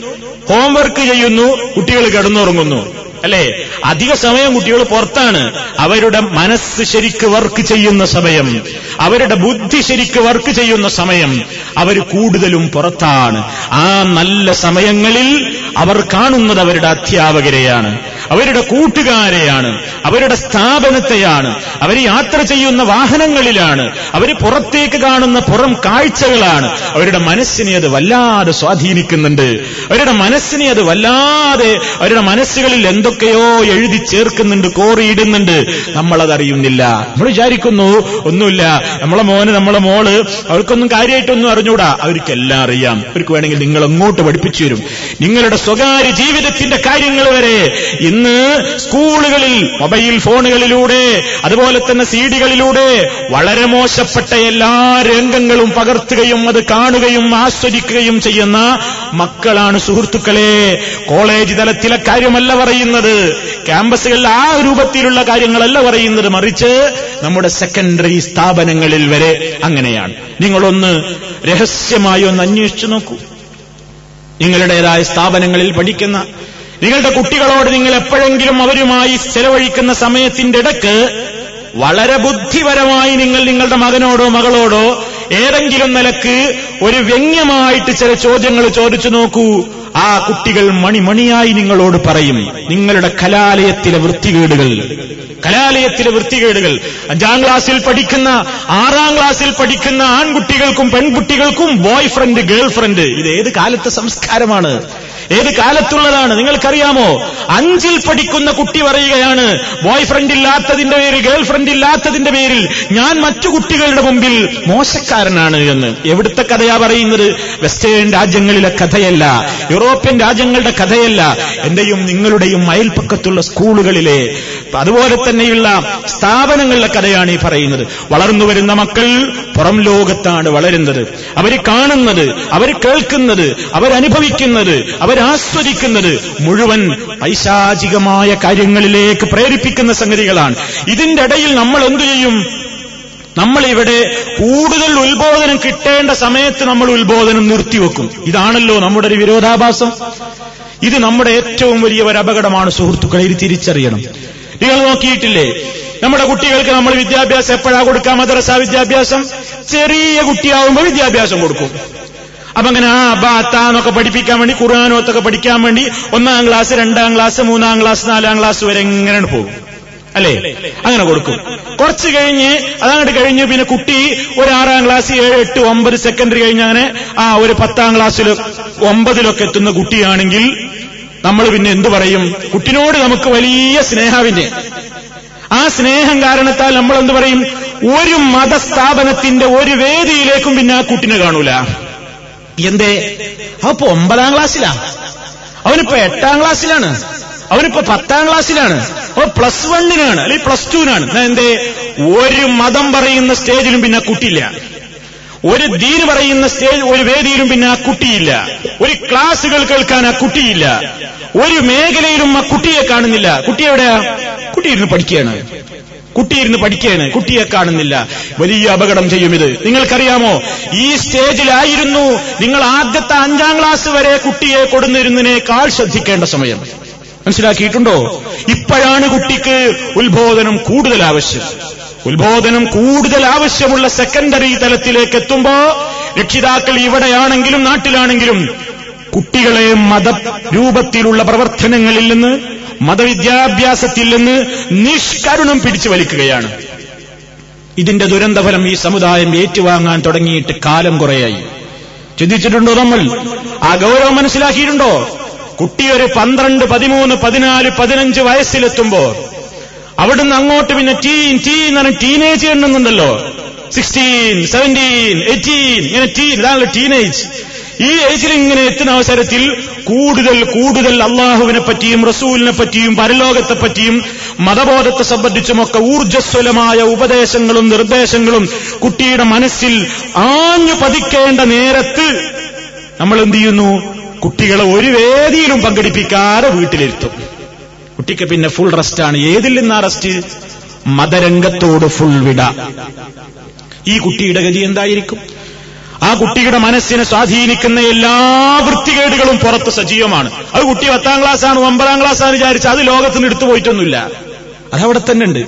ഹോംവർക്ക് ചെയ്യുന്നു കുട്ടികൾ കിടന്നുറങ്ങുന്നു. അല്ലേ? അധിക സമയം കുട്ടികൾ പുറത്താണ്. അവരുടെ മനസ്സ് ശരിക്ക് വർക്ക് ചെയ്യുന്ന സമയം. അവരുടെ ബുദ്ധി ശരിക്ക് വർക്ക് ചെയ്യുന്ന സമയം അവർ കൂടുതലും പുറത്താണ്. ആ നല്ല സമയങ്ങളിൽ അവർ കാണുന്നത് അവരുടെ അധ്യാപകരെയാണ്. അവരുടെ കൂട്ടുകാരെയാണ്. അവരുടെ സ്ഥാപനത്തെയാണ്. അവർ യാത്ര ചെയ്യുന്ന വാഹനങ്ങളിലാണ്. അവർ പുറത്തേക്ക് കാണുന്ന പുറം കാഴ്ചകളാണ്. അവരുടെ മനസ്സിനെ അത് വല്ലാതെ സ്വാധീനിക്കുന്നുണ്ട്. അവരുടെ മനസ്സിനെ അത് വല്ലാതെ അവരുടെ മനസ്സുകളിൽ എന്തൊക്കെയോ എഴുതി ചേർക്കുന്നുണ്ട് കോറിയിടുന്നുണ്ട്. നമ്മളതറിയുന്നില്ല. നമ്മൾ വിചാരിക്കുന്നു ഒന്നുമില്ല. നമ്മളെ മോന് നമ്മളെ മോൾ അവർക്കൊന്നും കാര്യമായിട്ടൊന്നും അറിഞ്ഞൂടാ. അവർക്കെല്ലാം അറിയാം. അവർക്ക് വേണമെങ്കിൽ നിങ്ങൾ അങ്ങോട്ട് പഠിപ്പിച്ചു തരും. നിങ്ങളുടെ സ്വകാര്യ ജീവിതത്തിന്റെ കാര്യങ്ങൾ വരെ ഇന്ന് സ്കൂളുകളിൽ മൊബൈൽ ഫോണുകളിലൂടെ അതുപോലെ തന്നെ സീഡികളിലൂടെ വളരെ മോശപ്പെട്ട എല്ലാ രംഗങ്ങളും പകർത്തുകയും അത് കാണുകയും ആസ്വദിക്കുകയും ചെയ്യുന്ന മക്കളാണ് സുഹൃത്തുക്കളെ. കോളേജ് തലത്തിലെ കാര്യമല്ല പറയുന്നത്. ക്യാമ്പസുകളിൽ ആ രൂപത്തിലുള്ള കാര്യങ്ങളല്ല പറയുന്നത്. മറിച്ച് നമ്മുടെ സെക്കൻഡറി സ്ഥാപനങ്ങളിൽ വരെ അങ്ങനെയാണ്. നിങ്ങളൊന്ന് രഹസ്യമായി ഒന്ന് അന്വേഷിച്ചു നോക്കൂ. നിങ്ങളുടേതായ സ്ഥാപനങ്ങളിൽ പഠിക്കുന്ന നിങ്ങളുടെ കുട്ടികളോട് നിങ്ങൾ എപ്പോഴെങ്കിലും അവരുമായി ചെലവഴിക്കുന്ന സമയത്തിന്റെ ഇടയ്ക്ക് വളരെ ബുദ്ധിപരമായി നിങ്ങൾ നിങ്ങളുടെ മകനോടോ മകളോടോ ഏതെങ്കിലും നിലയ്ക്ക് ഒരു വ്യംഗ്യമായിട്ട് ചില ചോദ്യങ്ങൾ ചോദിച്ചു നോക്കൂ. ആ കുട്ടികൾ മണിമണിയായി നിങ്ങളോട് പറയും നിങ്ങളുടെ കലാലയത്തിലെ വൃത്തികേടുകൾ. കലാലയത്തിലെ വൃത്തികേടുകൾ. അഞ്ചാം ക്ലാസ്സിൽ പഠിക്കുന്ന ആറാം ക്ലാസ്സിൽ പഠിക്കുന്ന ആൺകുട്ടികൾക്കും പെൺകുട്ടികൾക്കും ബോയ് ഫ്രണ്ട് ഗേൾ ഫ്രണ്ട് ഇത് ഏത് കാലത്തെ സംസ്കാരമാണ്? ഏത് കാലത്തുള്ളതാണ്? നിങ്ങൾക്കറിയാമോ? അഞ്ചിൽ പഠിക്കുന്ന കുട്ടി പറയുകയാണ് ബോയ് ഫ്രണ്ട് ഇല്ലാത്തതിന്റെ പേരിൽ ഗേൾ ഫ്രണ്ട് ഇല്ലാത്തതിന്റെ പേരിൽ ഞാൻ മറ്റു കുട്ടികളുടെ മുമ്പിൽ മോശക്കാരനാണ് എന്ന്. എവിടുത്തെ കഥയാ പറയുന്നത്? വെസ്റ്റേൺ രാജ്യങ്ങളിലെ കഥയല്ല. യൂറോപ്യൻ രാജ്യങ്ങളുടെ കഥയല്ല. എന്റെയും നിങ്ങളുടെയും അയൽപ്പക്കത്തുള്ള സ്കൂളുകളിലെ അതുപോലെ തന്നെയുള്ള സ്ഥാപനങ്ങളിലെ കഥയാണ് ഈ പറയുന്നത്. വളർന്നു വരുന്ന മക്കൾ പുറം ലോകത്താണ് വളരുന്നത്. അവർ കാണുന്നത് അവർ കേൾക്കുന്നത് അവരനുഭവിക്കുന്നത് അവർ അവരാസ്വദിക്കുന്നത് മുഴുവൻ ഐശാചികമായ കാര്യങ്ങളിലേക്ക് പ്രേരിപ്പിക്കുന്ന സംഗതികളാണ്. ഇതിന്റെ ഇടയിൽ നമ്മൾ എന്തു ചെയ്യും? നമ്മൾ ഇവിടെ കൂടുതൽ ഉത്ബോധനം കിട്ടേണ്ട സമയത്ത് നമ്മൾ ഉത്ബോധനം നിർത്തിവെക്കും. ഇതാണല്ലോ നമ്മുടെ ഒരു വിരോധാഭാസം. ഇത് നമ്മുടെ ഏറ്റവും വലിയ ഒരു അപകടമാണ് സുഹൃത്തുക്കളെ ഇത് തിരിച്ചറിയണം. നിങ്ങൾ നോക്കിയിട്ടില്ലേ? നമ്മുടെ കുട്ടികൾക്ക് നമ്മൾ വിദ്യാഭ്യാസം എപ്പോഴാ കൊടുക്കാം മദ്രസ വിദ്യാഭ്യാസം? ചെറിയ കുട്ടിയാവുമ്പോൾ വിദ്യാഭ്യാസം കൊടുക്കും. അപ്പൊ അങ്ങനെ ആ ബാത്താന്നൊക്കെ പഠിപ്പിക്കാൻ വേണ്ടി ഖുർആാനോത്തൊക്കെ പഠിക്കാൻ വേണ്ടി ഒന്നാം ക്ലാസ് രണ്ടാം ക്ലാസ് മൂന്നാം ക്ലാസ് നാലാം ക്ലാസ് വരെ എങ്ങനെ പോകും. അല്ലേ? അങ്ങനെ കൊടുക്കും. കുറച്ച് കഴിഞ്ഞ് അതങ്ങോട്ട് കഴിഞ്ഞ്. പിന്നെ കുട്ടി ഒരു ആറാം ക്ലാസ് ഏഴ് എട്ട് ഒമ്പത് സെക്കൻഡറി കഴിഞ്ഞ് അങ്ങനെ ആ ഒരു പത്താം ക്ലാസ്സിൽ ഒമ്പതിലൊക്കെ എത്തുന്ന കുട്ടിയാണെങ്കിൽ നമ്മൾ പിന്നെ എന്തു പറയും? കുട്ടിനോട് നമുക്ക് വലിയ സ്നേഹാവിന്റെ ആ സ്നേഹം കാരണത്താൽ നമ്മൾ എന്തു പറയും? ഒരു മതസ്ഥാപനത്തിന്റെ ഒരു വേദിയിലേക്കും പിന്നെ ആ കുട്ടിനെ കാണൂല. എന്തേ? അവപ്പോ ഒമ്പതാം ക്ലാസ്സിലാ. അവനിപ്പോ എട്ടാം ക്ലാസ്സിലാണ്. അവനിപ്പോ പത്താം ക്ലാസ്സിലാണ്. അവ പ്ലസ് വണ്ണിനാണ് അല്ലെങ്കിൽ പ്ലസ് ടുവിനാണ് എന്തേ? ഒരു മതം പറയുന്ന സ്റ്റേജിലും പിന്നെ കുട്ടിയില്ല. ഒരു ദീന് പറയുന്ന സ്റ്റേജ് ഒരു വേദിയിലും പിന്നെ ആ കുട്ടിയില്ല. ഒരു ക്ലാസ്സുകൾ കേൾക്കാൻ ആ കുട്ടിയില്ല. ഒരു മേഖലയിലും ആ കുട്ടിയെ കാണുന്നില്ല. കുട്ടി എവിടെയാ? കുട്ടി ഇരുന്ന് പഠിക്കുകയാണ്. കുട്ടി ഇരുന്ന് പഠിക്കുകയാണ് കുട്ടിയെ കാണുന്നില്ല. വലിയ അപകടം ചെയ്യും ഇത് നിങ്ങൾക്കറിയാമോ? ഈ സ്റ്റേജിലായിരുന്നു നിങ്ങൾ ആദ്യത്തെ അഞ്ചാം ക്ലാസ് വരെ കുട്ടിയെ കൊടുന്നിരുന്നതിനേക്കാൾ ശ്രദ്ധിക്കേണ്ട സമയം. മനസ്സിലാക്കിയിട്ടുണ്ടോ? ഇപ്പോഴാണ് കുട്ടിക്ക് ഉത്ബോധനം കൂടുതൽ ആവശ്യം ഉത്ബോധനം കൂടുതൽ ആവശ്യമുള്ള സെക്കൻഡറി തലത്തിലേക്ക് എത്തുമ്പോ രക്ഷിതാക്കൾ ഇവിടെയാണെങ്കിലും നാട്ടിലാണെങ്കിലും കുട്ടികളെ മത രൂപത്തിലുള്ള പ്രവർത്തനങ്ങളിൽ നിന്ന് മതവിദ്യാഭ്യാസത്തിൽ നിന്ന് നിഷ്കരുണം പിടിച്ചു വലിക്കുകയാണ്. ഇതിന്റെ ദുരന്തഫലം ഈ സമുദായം ഏറ്റുവാങ്ങാൻ തുടങ്ങിയിട്ട് കാലം കുറയായി. ചിന്തിച്ചിട്ടുണ്ടോ നമ്മൾ? ആ ഗൗരവം മനസ്സിലാക്കിയിട്ടുണ്ടോ? കുട്ടി ഒരു പന്ത്രണ്ട് പതിമൂന്ന് പതിനാല് പതിനഞ്ച് വയസ്സിലെത്തുമ്പോ അവിടുന്ന് അങ്ങോട്ട് പിന്നെ ടീൻ ടീൻ എന്ന് പറഞ്ഞ ടീനേജ് എണ്ണുന്നുണ്ടല്ലോ. സിക്സ്റ്റീൻ സെവന്റീൻ എയ്റ്റീൻ ഇങ്ങനെ ടീൻ ഇതാണല്ലോ ടീനേജ് ഈ ഏജിൽ ഇങ്ങനെ എത്തുന്ന അവസരത്തിൽ കൂടുതൽ കൂടുതൽ അള്ളാഹുവിനെ പറ്റിയും റസൂലിനെ പറ്റിയും പരലോകത്തെ പറ്റിയും മതബോധത്തെ സംബന്ധിച്ചുമൊക്കെ ഊർജസ്വലമായ ഉപദേശങ്ങളും നിർദ്ദേശങ്ങളും കുട്ടിയുടെ മനസ്സിൽ ആഞ്ഞു പതിക്കേണ്ട നേരത്ത് നമ്മൾ എന്ത് ചെയ്യുന്നു? കുട്ടികളെ ഒരു വേദിയിലും പങ്കെടുപ്പിക്കാതെ വീട്ടിലിരുത്തും. കുട്ടിക്ക് പിന്നെ ഫുൾ റെസ്റ്റാണ് ഏതിൽ നിന്നാ റെസ്റ്റ് മതരംഗത്തോട് ഫുൾ വിട. ഈ കുട്ടിയുടെ ഗതി എന്തായിരിക്കും? ആ കുട്ടിയുടെ മനസ്സിനെ സ്വാധീനിക്കുന്ന എല്ലാ വൃത്തികേടുകളും പുറത്ത് സജീവമാണ്. അത് കുട്ടി പത്താം ക്ലാസ് ആണ് ഒമ്പതാം ക്ലാസ് ആണ് വിചാരിച്ച് അത് ലോകത്തിന് എടുത്തു പോയിട്ടൊന്നുമില്ല. അതവിടെ തന്നെ ഉണ്ട്.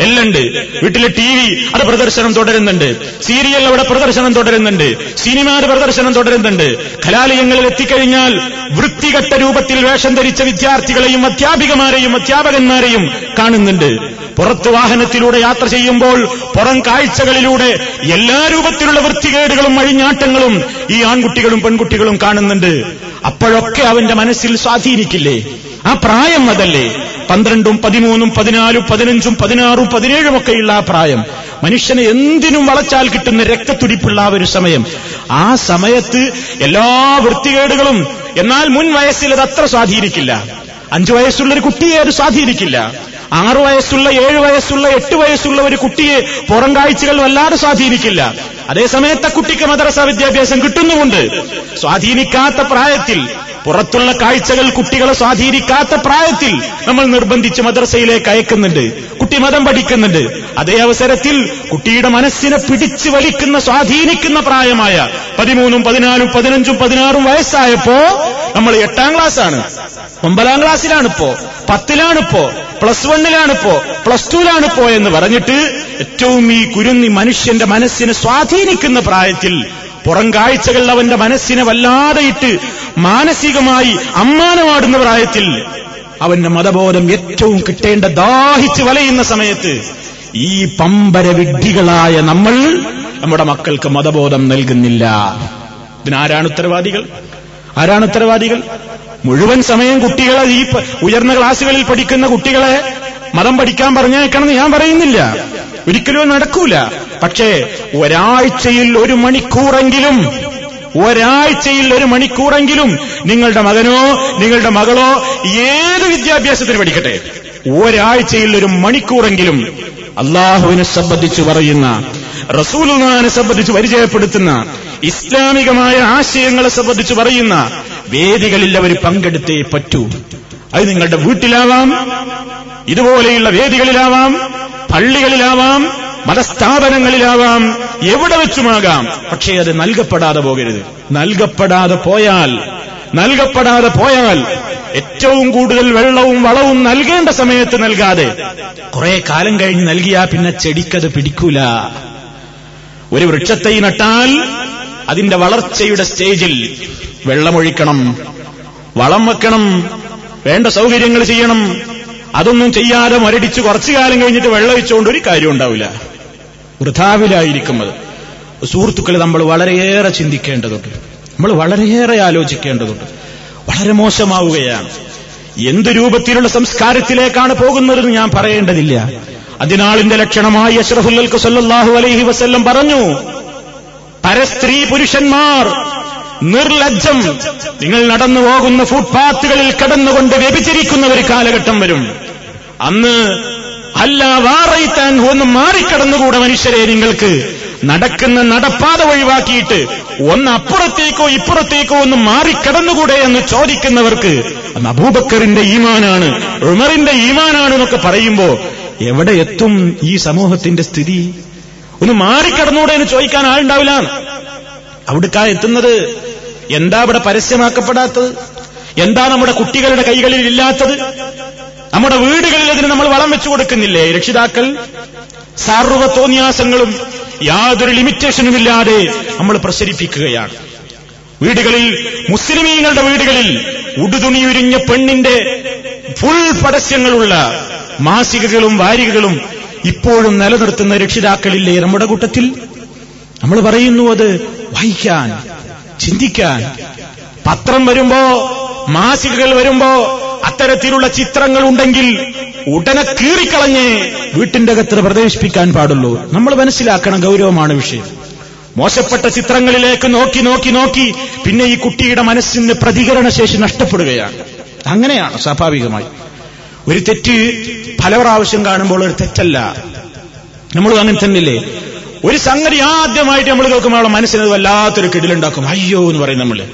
എല്ലാം ഉണ്ട്. വീട്ടിലെ ടി വി അത് പ്രദർശനം തുടരുന്നുണ്ട്. സീരിയൽ അവിടെ പ്രദർശനം തുടരുന്നുണ്ട്. സിനിമയുടെ പ്രദർശനം തുടരുന്നുണ്ട്. കലാലയങ്ങളിൽ എത്തിക്കഴിഞ്ഞാൽ വൃത്തികെട്ട രൂപത്തിൽ വേഷം ധരിച്ച വിദ്യാർത്ഥികളെയും അധ്യാപികമാരെയും അധ്യാപകന്മാരെയും കാണുന്നുണ്ട്. പുറത്ത് വാഹനത്തിലൂടെ യാത്ര ചെയ്യുമ്പോൾ പുറം കാഴ്ചകളിലൂടെ എല്ലാ രൂപത്തിലുള്ള വൃത്തികേടുകളും അഴിഞ്ഞാട്ടങ്ങളും ഈ ആൺകുട്ടികളും പെൺകുട്ടികളും കാണുന്നുണ്ട്. അപ്പോഴൊക്കെ അവന്റെ മനസ്സിൽ സ്വാധീനിക്കില്ലേ? ആ പ്രായം അതല്ലേ? പന്ത്രണ്ടും പതിമൂന്നും പതിനാലും പതിനഞ്ചും പതിനാറും പതിനേഴും ഒക്കെയുള്ള ആ പ്രായം. മനുഷ്യനെ എന്തിനും വളച്ചാൽ കിട്ടുന്ന രക്തത്തുടിപ്പുള്ള ആ ഒരു സമയം. ആ സമയത്ത് എല്ലാ വൃത്തികേടുകളും എന്നാൽ മുൻ വയസ്സിൽ അത് അത്ര സ്വാധീനിക്കില്ല. അഞ്ചു വയസ്സുള്ള ഒരു കുട്ടിയെ അത് സ്വാധീനിക്കില്ല. ആറു വയസ്സുള്ള ഏഴു വയസ്സുള്ള എട്ട് വയസ്സുള്ള ഒരു കുട്ടിയെ പുറം കാഴ്ചകൾ വല്ലാതെ സ്വാധീനിക്കില്ല. അതേസമയത്ത് കുട്ടിക്ക് മദ്രസ വിദ്യാഭ്യാസം കിട്ടുന്നുമുണ്ട്. സ്വാധീനിക്കാത്ത പ്രായത്തിൽ പുറത്തുള്ള കാഴ്ചകൾ കുട്ടികളെ സ്വാധീനിക്കാത്ത പ്രായത്തിൽ നമ്മൾ നിർബന്ധിച്ച് മദ്രസയിലേക്ക് അയക്കുന്നുണ്ട്. കുട്ടി മതം പഠിക്കുന്നുണ്ട്. അതേ അവസരത്തിൽ കുട്ടിയുടെ മനസ്സിനെ പിടിച്ചു വലിക്കുന്ന സ്വാധീനിക്കുന്ന പ്രായമായ പതിമൂന്നും പതിനാലും പതിനഞ്ചും പതിനാറും വയസ്സായപ്പോ നമ്മൾ എട്ടാം ക്ലാസ്സാണ്. ഒമ്പതാം ക്ലാസ്സിലാണിപ്പോ. പത്തിലാണിപ്പോ. പ്ലസ് വണ്ണിലാണിപ്പോ. പ്ലസ് ടുവിലാണിപ്പോ എന്ന് പറഞ്ഞിട്ട് ഏറ്റവും ഈ കുരുന്നി മനുഷ്യന്റെ മനസ്സിനെ സ്വാധീനിക്കുന്ന പ്രായത്തിൽ പുറം കാഴ്ചകൾ അവന്റെ മനസ്സിനെ വല്ലാതെ ഇട്ട് മാനസികമായി അമ്മാനമാടുന്ന പ്രായത്തിൽ അവന്റെ മതബോധം ഏറ്റവും കിട്ടേണ്ട ദാഹിച്ച് വലയുന്ന സമയത്ത് ഈ പമ്പര വിഡ്ഢികളായ നമ്മൾ നമ്മുടെ മക്കൾക്ക് മതബോധം നൽകുന്നില്ല. ഇതിനാരാണ് ഉത്തരവാദികൾ? ആരാണ് ഉത്തരവാദികൾ? മുഴുവൻ സമയം കുട്ടികളെ ഈ ഉയർന്ന ക്ലാസ്സുകളിൽ പഠിക്കുന്ന കുട്ടികളെ മതം പഠിക്കാൻ പറഞ്ഞേക്കണമെന്ന് ഞാൻ പറയുന്നില്ല. ഒരിക്കലും നടക്കൂല. പക്ഷേ ഒരാഴ്ചയിൽ ഒരു മണിക്കൂറെങ്കിലും ഒരാഴ്ചയിൽ ഒരു മണിക്കൂറെങ്കിലും നിങ്ങളുടെ മകനോ നിങ്ങളുടെ മകളോ ഏത് വിദ്യാഭ്യാസത്തിന് പഠിക്കട്ടെ? ഒരാഴ്ചയിൽ ഒരു മണിക്കൂറെങ്കിലും അള്ളാഹുവിനെ സംബന്ധിച്ച് പറയുന്ന റസൂലുള്ളാഹിനെ സംബന്ധിച്ച് പരിചയപ്പെടുത്തുന്ന ഇസ്ലാമികമായ ആശയങ്ങളെ സംബന്ധിച്ച് പറയുന്ന വേദികളിൽ അവർ പങ്കെടുത്തേ പറ്റൂ. അത് നിങ്ങളുടെ വീട്ടിലാവാം ഇതുപോലെയുള്ള വേദികളിലാവാം പള്ളികളിലാവാം മതസ്ഥാപനങ്ങളിലാവാം എവിടെ വെച്ചുമാകാം. പക്ഷേ അത് നൽകപ്പെടാതെ പോകരുത്. നൽകപ്പെടാതെ പോയാൽ നൽകപ്പെടാതെ പോയാൽ ഏറ്റവും കൂടുതൽ വെള്ളവും വളവും നൽകേണ്ട സമയത്ത് നൽകാതെ കുറെ കാലം കഴിഞ്ഞ് നൽകിയാ പിന്നെ ചെടിക്കത് പിടിക്കൂല. ഒരു വൃക്ഷത്തെ നട്ടാൽ അതിന്റെ വളർച്ചയുടെ സ്റ്റേജിൽ വെള്ളമൊഴിക്കണം വളം വെക്കണം വേണ്ട സൗകര്യങ്ങൾ ചെയ്യണം. അതൊന്നും ചെയ്യാതെ മരടിച്ച് കുറച്ചു കാലം കഴിഞ്ഞിട്ട് വെള്ളമൊഴിച്ചുകൊണ്ട് ഒരു കാര്യം ഉണ്ടാവില്ല. വൃഥാവിലായിരിക്കും അത്. സുഹൃത്തുക്കൾ നമ്മൾ വളരെയേറെ ചിന്തിക്കേണ്ടതുണ്ട്. നമ്മൾ വളരെയേറെ ആലോചിക്കേണ്ടതുണ്ട്. വളരെ മോശമാവുകയാണ്. എന്ത് രൂപത്തിലുള്ള സംസ്കാരത്തിലേക്കാണ് പോകുന്നതെന്ന് ഞാൻ പറയേണ്ടതില്ല. അതിനാളിന്റെ ലക്ഷണമായി അഷ്റഫുല്ലൽക്ക് സല്ലാഹു അലൈഹി വസ്ല്ലം പറഞ്ഞു പരസ്ത്രീ പുരുഷന്മാർ നിർലജ്ജം. നിങ്ങൾ നടന്നു പോകുന്ന ഫുട്പാത്തുകളിൽ കടന്നുകൊണ്ട് വ്യഭിചരിക്കുന്ന ഒരു കാലഘട്ടം വരും. അന്ന് അല്ല വാറയിത്താൻ ഒന്ന് മാറിക്കടന്നുകൂടെ മനുഷ്യരെ നിങ്ങൾക്ക് നടക്കുന്ന നടപ്പാത ഒഴിവാക്കിയിട്ട് ഒന്ന് അപ്പുറത്തേക്കോ ഇപ്പുറത്തേക്കോ ഒന്ന് മാറിക്കടന്നുകൂടെ എന്ന് ചോദിക്കുന്നവർക്ക് അന്ന് അബൂബക്കറിന്റെ ഈമാനാണ് ഉമറിന്റെ ഈമാനാണ് എന്നൊക്കെ പറയുമ്പോ എവിടെ എത്തും ഈ സമൂഹത്തിന്റെ സ്ഥിതി? ഒന്ന് മാറിക്കടന്നൂടെ എന്ന് ചോദിക്കാൻ ആളുണ്ടാവില്ല. അവിടുക്കാ എത്തുന്നത്? എന്താ ഇവിടെ പരസ്യമാക്കപ്പെടാത്തത്? എന്താ നമ്മുടെ കുട്ടികളുടെ കൈകളിൽ ഇല്ലാത്തത്? നമ്മുടെ വീടുകളിൽ അതിന് നമ്മൾ വളം വെച്ചു കൊടുക്കുന്നില്ലേ? രക്ഷിതാക്കൾ സാർവത്തോന്യാസങ്ങളും യാതൊരു ലിമിറ്റേഷനും ഇല്ലാതെ നമ്മൾ പ്രസരിപ്പിക്കുകയാണ്. വീടുകളിൽ മുസ്ലിമീങ്ങളുടെ വീടുകളിൽ ഉടുതുണി ഉരിഞ്ഞ പെണ്ണിന്റെ ഫുൾ പരസ്യങ്ങളുള്ള മാസികകളും വാരികകളും ഇപ്പോഴും നിലനിർത്തുന്ന രക്ഷിതാക്കളില്ലേ നമ്മുടെ കൂട്ടത്തിൽ? നമ്മൾ പറയുന്നു അത് വായിക്കാൻ ചിന്തിക്കാൻ. പത്രം വരുമ്പോ മാസികകൾ വരുമ്പോ അത്തരത്തിലുള്ള ചിത്രങ്ങൾ ഉണ്ടെങ്കിൽ ഉടനെ കീറിക്കളഞ്ഞ് വീട്ടിന്റെ അകത്ത് പ്രദർശിപ്പിക്കാൻ പാടുള്ളൂ. നമ്മൾ മനസ്സിലാക്കണം ഗൗരവമാണ് വിഷയം. മോശപ്പെട്ട ചിത്രങ്ങളിലേക്ക് നോക്കി നോക്കി നോക്കി പിന്നെ ഈ കുട്ടിയുടെ മനസ്സിന് പ്രതികരണശേഷി നഷ്ടപ്പെടുകയാണ്. അങ്ങനെയാണ് സ്വാഭാവികമായി. ഒരു തെറ്റ് പല പ്രാവശ്യം കാണുമ്പോൾ ഒരു തെറ്റല്ല. നമ്മൾ അങ്ങനെ തന്നെയല്ലേ? ഒരു സംഗതി ആദ്യമായിട്ട് നമ്മൾ കേൾക്കുമ്പോൾ മനസ്സിന് വല്ലാത്തൊരു കിടിലുണ്ടാക്കും. അയ്യോ എന്ന് പറയും നമ്മൾ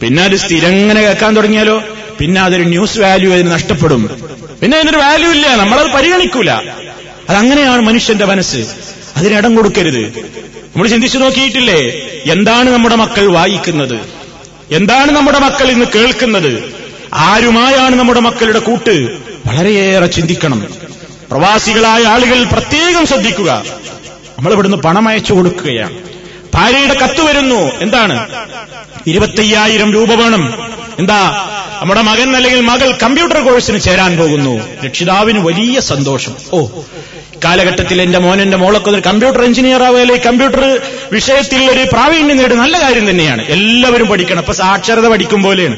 പിന്നെ അത് സ്ഥിരങ്ങനെ കേൾക്കാൻ തുടങ്ങിയാലോ? പിന്നെ അതൊരു ന്യൂസ് വാല്യൂ അതിന് നഷ്ടപ്പെടും. പിന്നെ അതിനൊരു വാല്യൂ ഇല്ല. നമ്മളത് പരിഗണിക്കൂല. അതങ്ങനെയാണ് മനുഷ്യന്റെ മനസ്സ്. അതിനിടം കൊടുക്കരുത്. നമ്മൾ ചിന്തിച്ചു നോക്കിയിട്ടില്ലേ? എന്താണ് നമ്മുടെ മക്കൾ വായിക്കുന്നത്? എന്താണ് നമ്മുടെ മക്കൾ ഇന്ന് കേൾക്കുന്നത്? ആരുമായാണ് നമ്മുടെ മക്കളുടെ കൂട്ട്? വളരെയേറെ ചിന്തിക്കണം. പ്രവാസികളായ ആളുകൾ പ്രത്യേകം ശ്രദ്ധിക്കുക. നമ്മൾ ഇവിടുന്ന് പണം അയച്ചു കൊടുക്കുകയാണ്. ഭാര്യയുടെ കത്ത് വരുന്നു. എന്താണ്? ഇരുപത്തയ്യായിരം രൂപ വേണം. എന്താ? നമ്മുടെ മകൻ അല്ലെങ്കിൽ മകൾ കമ്പ്യൂട്ടർ കോഴ്സിന് ചേരാൻ പോകുന്നു. രക്ഷിതാവിന് വലിയ സന്തോഷം. ഓ കാലഘട്ടത്തിൽ എന്റെ മോൻ എന്റെ മോളൊക്കെ ഒരു കമ്പ്യൂട്ടർ എഞ്ചിനീയർ ആവുകയല്ലേ കമ്പ്യൂട്ടർ വിഷയത്തിൽ ഒരു പ്രാവീണ്യം നേടും നല്ല കാര്യം തന്നെയാണ്. എല്ലാവരും പഠിക്കണം. ഇപ്പൊ സാക്ഷരത പഠിക്കും പോലെയാണ്.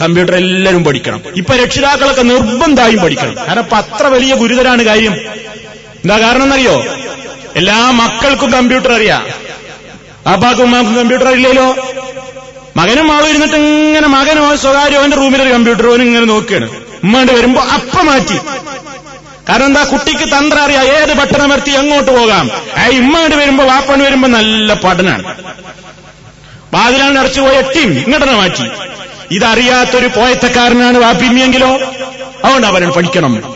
കമ്പ്യൂട്ടർ എല്ലാവരും പഠിക്കണം. ഇപ്പൊ രക്ഷിതാക്കളൊക്കെ നിർബന്ധമായും പഠിക്കണം. കാരണം ഇപ്പൊ അത്ര വലിയ ഗുരുതരാണ് കാര്യം. എന്താ കാരണം എന്നറിയോ? എല്ലാ മക്കൾക്കും കമ്പ്യൂട്ടർ അറിയാം. അപ്പാക്കും കമ്പ്യൂട്ടർ അറിയില്ലല്ലോ. മകനും മാളും ഇരുന്നിട്ട് ഇങ്ങനെ മകനോ സ്വകാര്യോ അവന്റെ റൂമിൽ ഒരു കമ്പ്യൂട്ടർ അവൻ ഇങ്ങനെ നോക്കുകയാണ് ഉമ്മാണ്ട് വരുമ്പോ അപ്പ മാറ്റി. കാരണം എന്താ? കുട്ടിക്ക് തന്ത്രം അറിയാം. ഏത് പട്ടണം വരുത്തി എങ്ങോട്ട് പോകാം? ആ ഇമ്മാണ്ട് വരുമ്പോ വാപ്പണ് വരുമ്പോ നല്ല പഠനാണ്. വാതിലാണ് അടച്ചു പോയ എട്ടിയും ഇങ്ങോട്ടെ മാറ്റി. ഇതറിയാത്തൊരു പോയത്തക്കാരനാണ് വാപ്പിമ്മിയെങ്കിലോ? അതുകൊണ്ട് അവൻ പഠിക്കണം.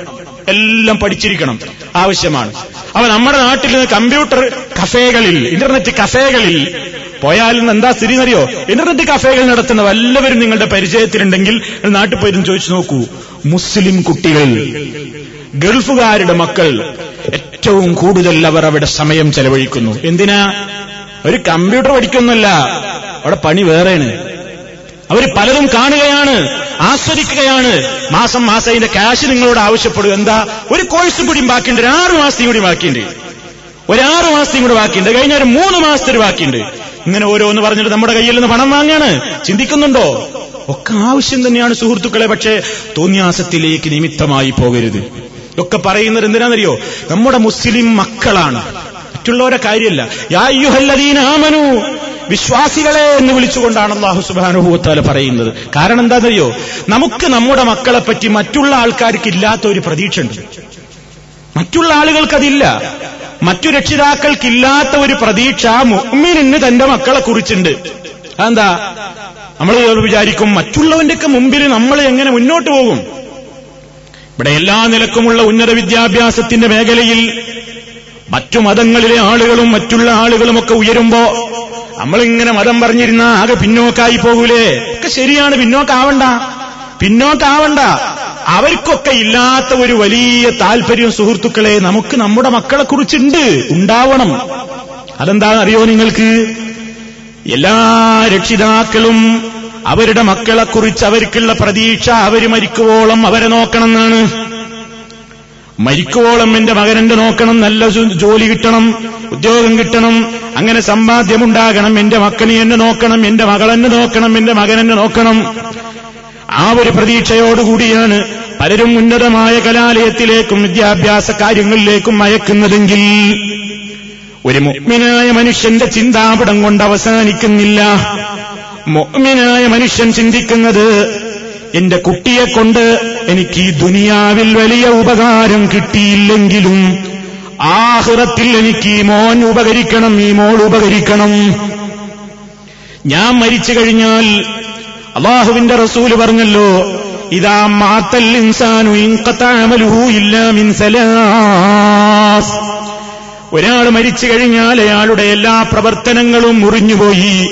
എല്ലാം പഠിച്ചിരിക്കണം. ആവശ്യമാണ്. അവൻ നമ്മുടെ നാട്ടിൽ നിന്ന് കമ്പ്യൂട്ടർ കഫേകളിൽ ഇന്റർനെറ്റ് കഫേകളിൽ പോയാൽ എന്താ സ്ഥിതി എന്നറിയോ? ഇന്റർനെറ്റ് കഫേകൾ നടത്തുന്ന വല്ലവരും നിങ്ങളുടെ പരിചയത്തിലുണ്ടെങ്കിൽ നാട്ടിൽ പോയിരുന്നു ചോദിച്ചു നോക്കൂ. മുസ്ലിം കുട്ടികൾ ഗൾഫുകാരുടെ മക്കൾ ഏറ്റവും കൂടുതൽ അവർ അവിടെ സമയം ചെലവഴിക്കുന്നു. എന്തിനാ? ഒരു കമ്പ്യൂട്ടർ പഠിക്കൊന്നുമല്ല. അവിടെ പണി വേറെയാണ്. അവർ പലതും കാണുകയാണ് ആസ്വദിക്കുകയാണ്. മാസം മാസം അതിന്റെ ക്യാഷ് നിങ്ങളോട് ആവശ്യപ്പെടും. എന്താ? ഒരു കോഴ്സ് കൂടി ബാക്കിയുണ്ട്. ഒരു ആറ് മാസത്തെയും കൂടി ബാക്കിയുണ്ട്. ഒരു ആറ് മാസത്തെയും കൂടി ബാക്കിയുണ്ട്. കഴിഞ്ഞ ഒരു മൂന്ന് മാസത്തിന് ബാക്കിയുണ്ട്. ഇങ്ങനെ ഓരോന്ന് പറഞ്ഞിട്ട് നമ്മുടെ കയ്യിൽ നിന്ന് പണം വാങ്ങാണ്. ചിന്തിക്കുന്നുണ്ടോ? ഒക്കെ ആവശ്യം തന്നെയാണ് സുഹൃത്തുക്കളെ പക്ഷേ തോന്നിയാസത്തിലേക്ക് നിമിത്തമായി പോകരുത്. ഒക്കെ പറയുന്നത് എന്തിനാണെന്നറിയോ? നമ്മുടെ മുസ്ലിം മക്കളാണ്. മറ്റുള്ളവരെ കാര്യമല്ല. യായുഹല്ലദീന ആമനു. വിശ്വാസികളെ എന്ന് വിളിച്ചുകൊണ്ടാണ് അള്ളാഹു സുബാനുഭൂത്താൽ പറയുന്നത്. കാരണം എന്താണെന്നറിയോ? നമുക്ക് നമ്മുടെ മക്കളെ പറ്റി മറ്റുള്ള ആൾക്കാർക്ക് ഇല്ലാത്ത ഒരു പ്രതീക്ഷ ഉണ്ട് മറ്റുള്ള ആളുകൾക്കതില്ല മറ്റു രക്ഷിതാക്കൾക്കില്ലാത്ത ഒരു പ്രതീക്ഷ മുഅ്മിനിന് തന്റെ മക്കളെ കുറിച്ചുണ്ട്. അതെന്താ? നമ്മൾ വിചാരിക്കും മറ്റുള്ളവന്റെയൊക്കെ മുമ്പിൽ നമ്മൾ എങ്ങനെ മുന്നോട്ട് പോകും? ഇവിടെ എല്ലാ നിലക്കുമുള്ള ഉന്നത വിദ്യാഭ്യാസത്തിന്റെ മേഖലയിൽ മറ്റു മതങ്ങളിലെ ആളുകളും മറ്റുള്ള ആളുകളുമൊക്കെ ഉയരുമ്പോ നമ്മളിങ്ങനെ മതം പറഞ്ഞിരുന്ന ആകെ പിന്നോക്കായി പോകൂലേ? ഒക്കെ ശരിയാണ് പിന്നോക്കാവണ്ട. പിന്നോക്കാവണ്ട അവർക്കൊക്കെ ഇല്ലാത്ത ഒരു വലിയ താല്പര്യം സുഹൃത്തുക്കളെ നമുക്ക് നമ്മുടെ മക്കളെ കുറിച്ചുണ്ട്. ഉണ്ടാവണം. അതെന്താണെന്ന് അറിയോ നിങ്ങൾക്ക്? എല്ലാ രക്ഷിതാക്കളും അവരുടെ മക്കളെക്കുറിച്ച് അവർക്കുള്ള പ്രതീക്ഷ അവർ മരിക്കുവോളം അവരെ നോക്കണമെന്നാണ്. മരിക്കുവോളം എന്റെ മകനെന്റെ നോക്കണം നല്ല ജോലി കിട്ടണം ഉദ്യോഗം കിട്ടണം അങ്ങനെ സമ്പാദ്യമുണ്ടാകണം എന്റെ മക്കനെ എന്നെ നോക്കണം എന്റെ മകളെന്നെ നോക്കണം എന്റെ മകനെന്നെ നോക്കണം. ആ ഒരു പ്രതീക്ഷയോടുകൂടിയാണ് പലരും ഉന്നതമായ കലാലയത്തിലേക്കും വിദ്യാഭ്യാസ കാര്യങ്ങളിലേക്കും അയക്കുന്നതെങ്കിൽ ഒരു മുഗ്മിനായ മനുഷ്യന്റെ ചിന്താപടം കൊണ്ട് അവസാനിക്കുന്നില്ല. മുഗ്മിനായ മനുഷ്യൻ ചിന്തിക്കുന്നത് എന്റെ കുട്ടിയെ കൊണ്ട് എനിക്ക് ഈ ദുനിയാവിൽ വലിയ ഉപകാരം കിട്ടിയില്ലെങ്കിലും ആഹൃതത്തിൽ എനിക്ക് ഈ മോൻ ഉപകരിക്കണം ഈ മോൾ ഉപകരിക്കണം. ഞാൻ മരിച്ചു കഴിഞ്ഞാൽ അള്ളാഹുവിന്റെ റസൂൽ പറഞ്ഞല്ലോ ഇതാ മാത്തൽ ഇൻസാനു മിൻ സലാസ്. ഒരാൾ മരിച്ചു കഴിഞ്ഞാൽ അയാളുടെ എല്ലാ പ്രവർത്തനങ്ങളും മുറിഞ്ഞുപോയി.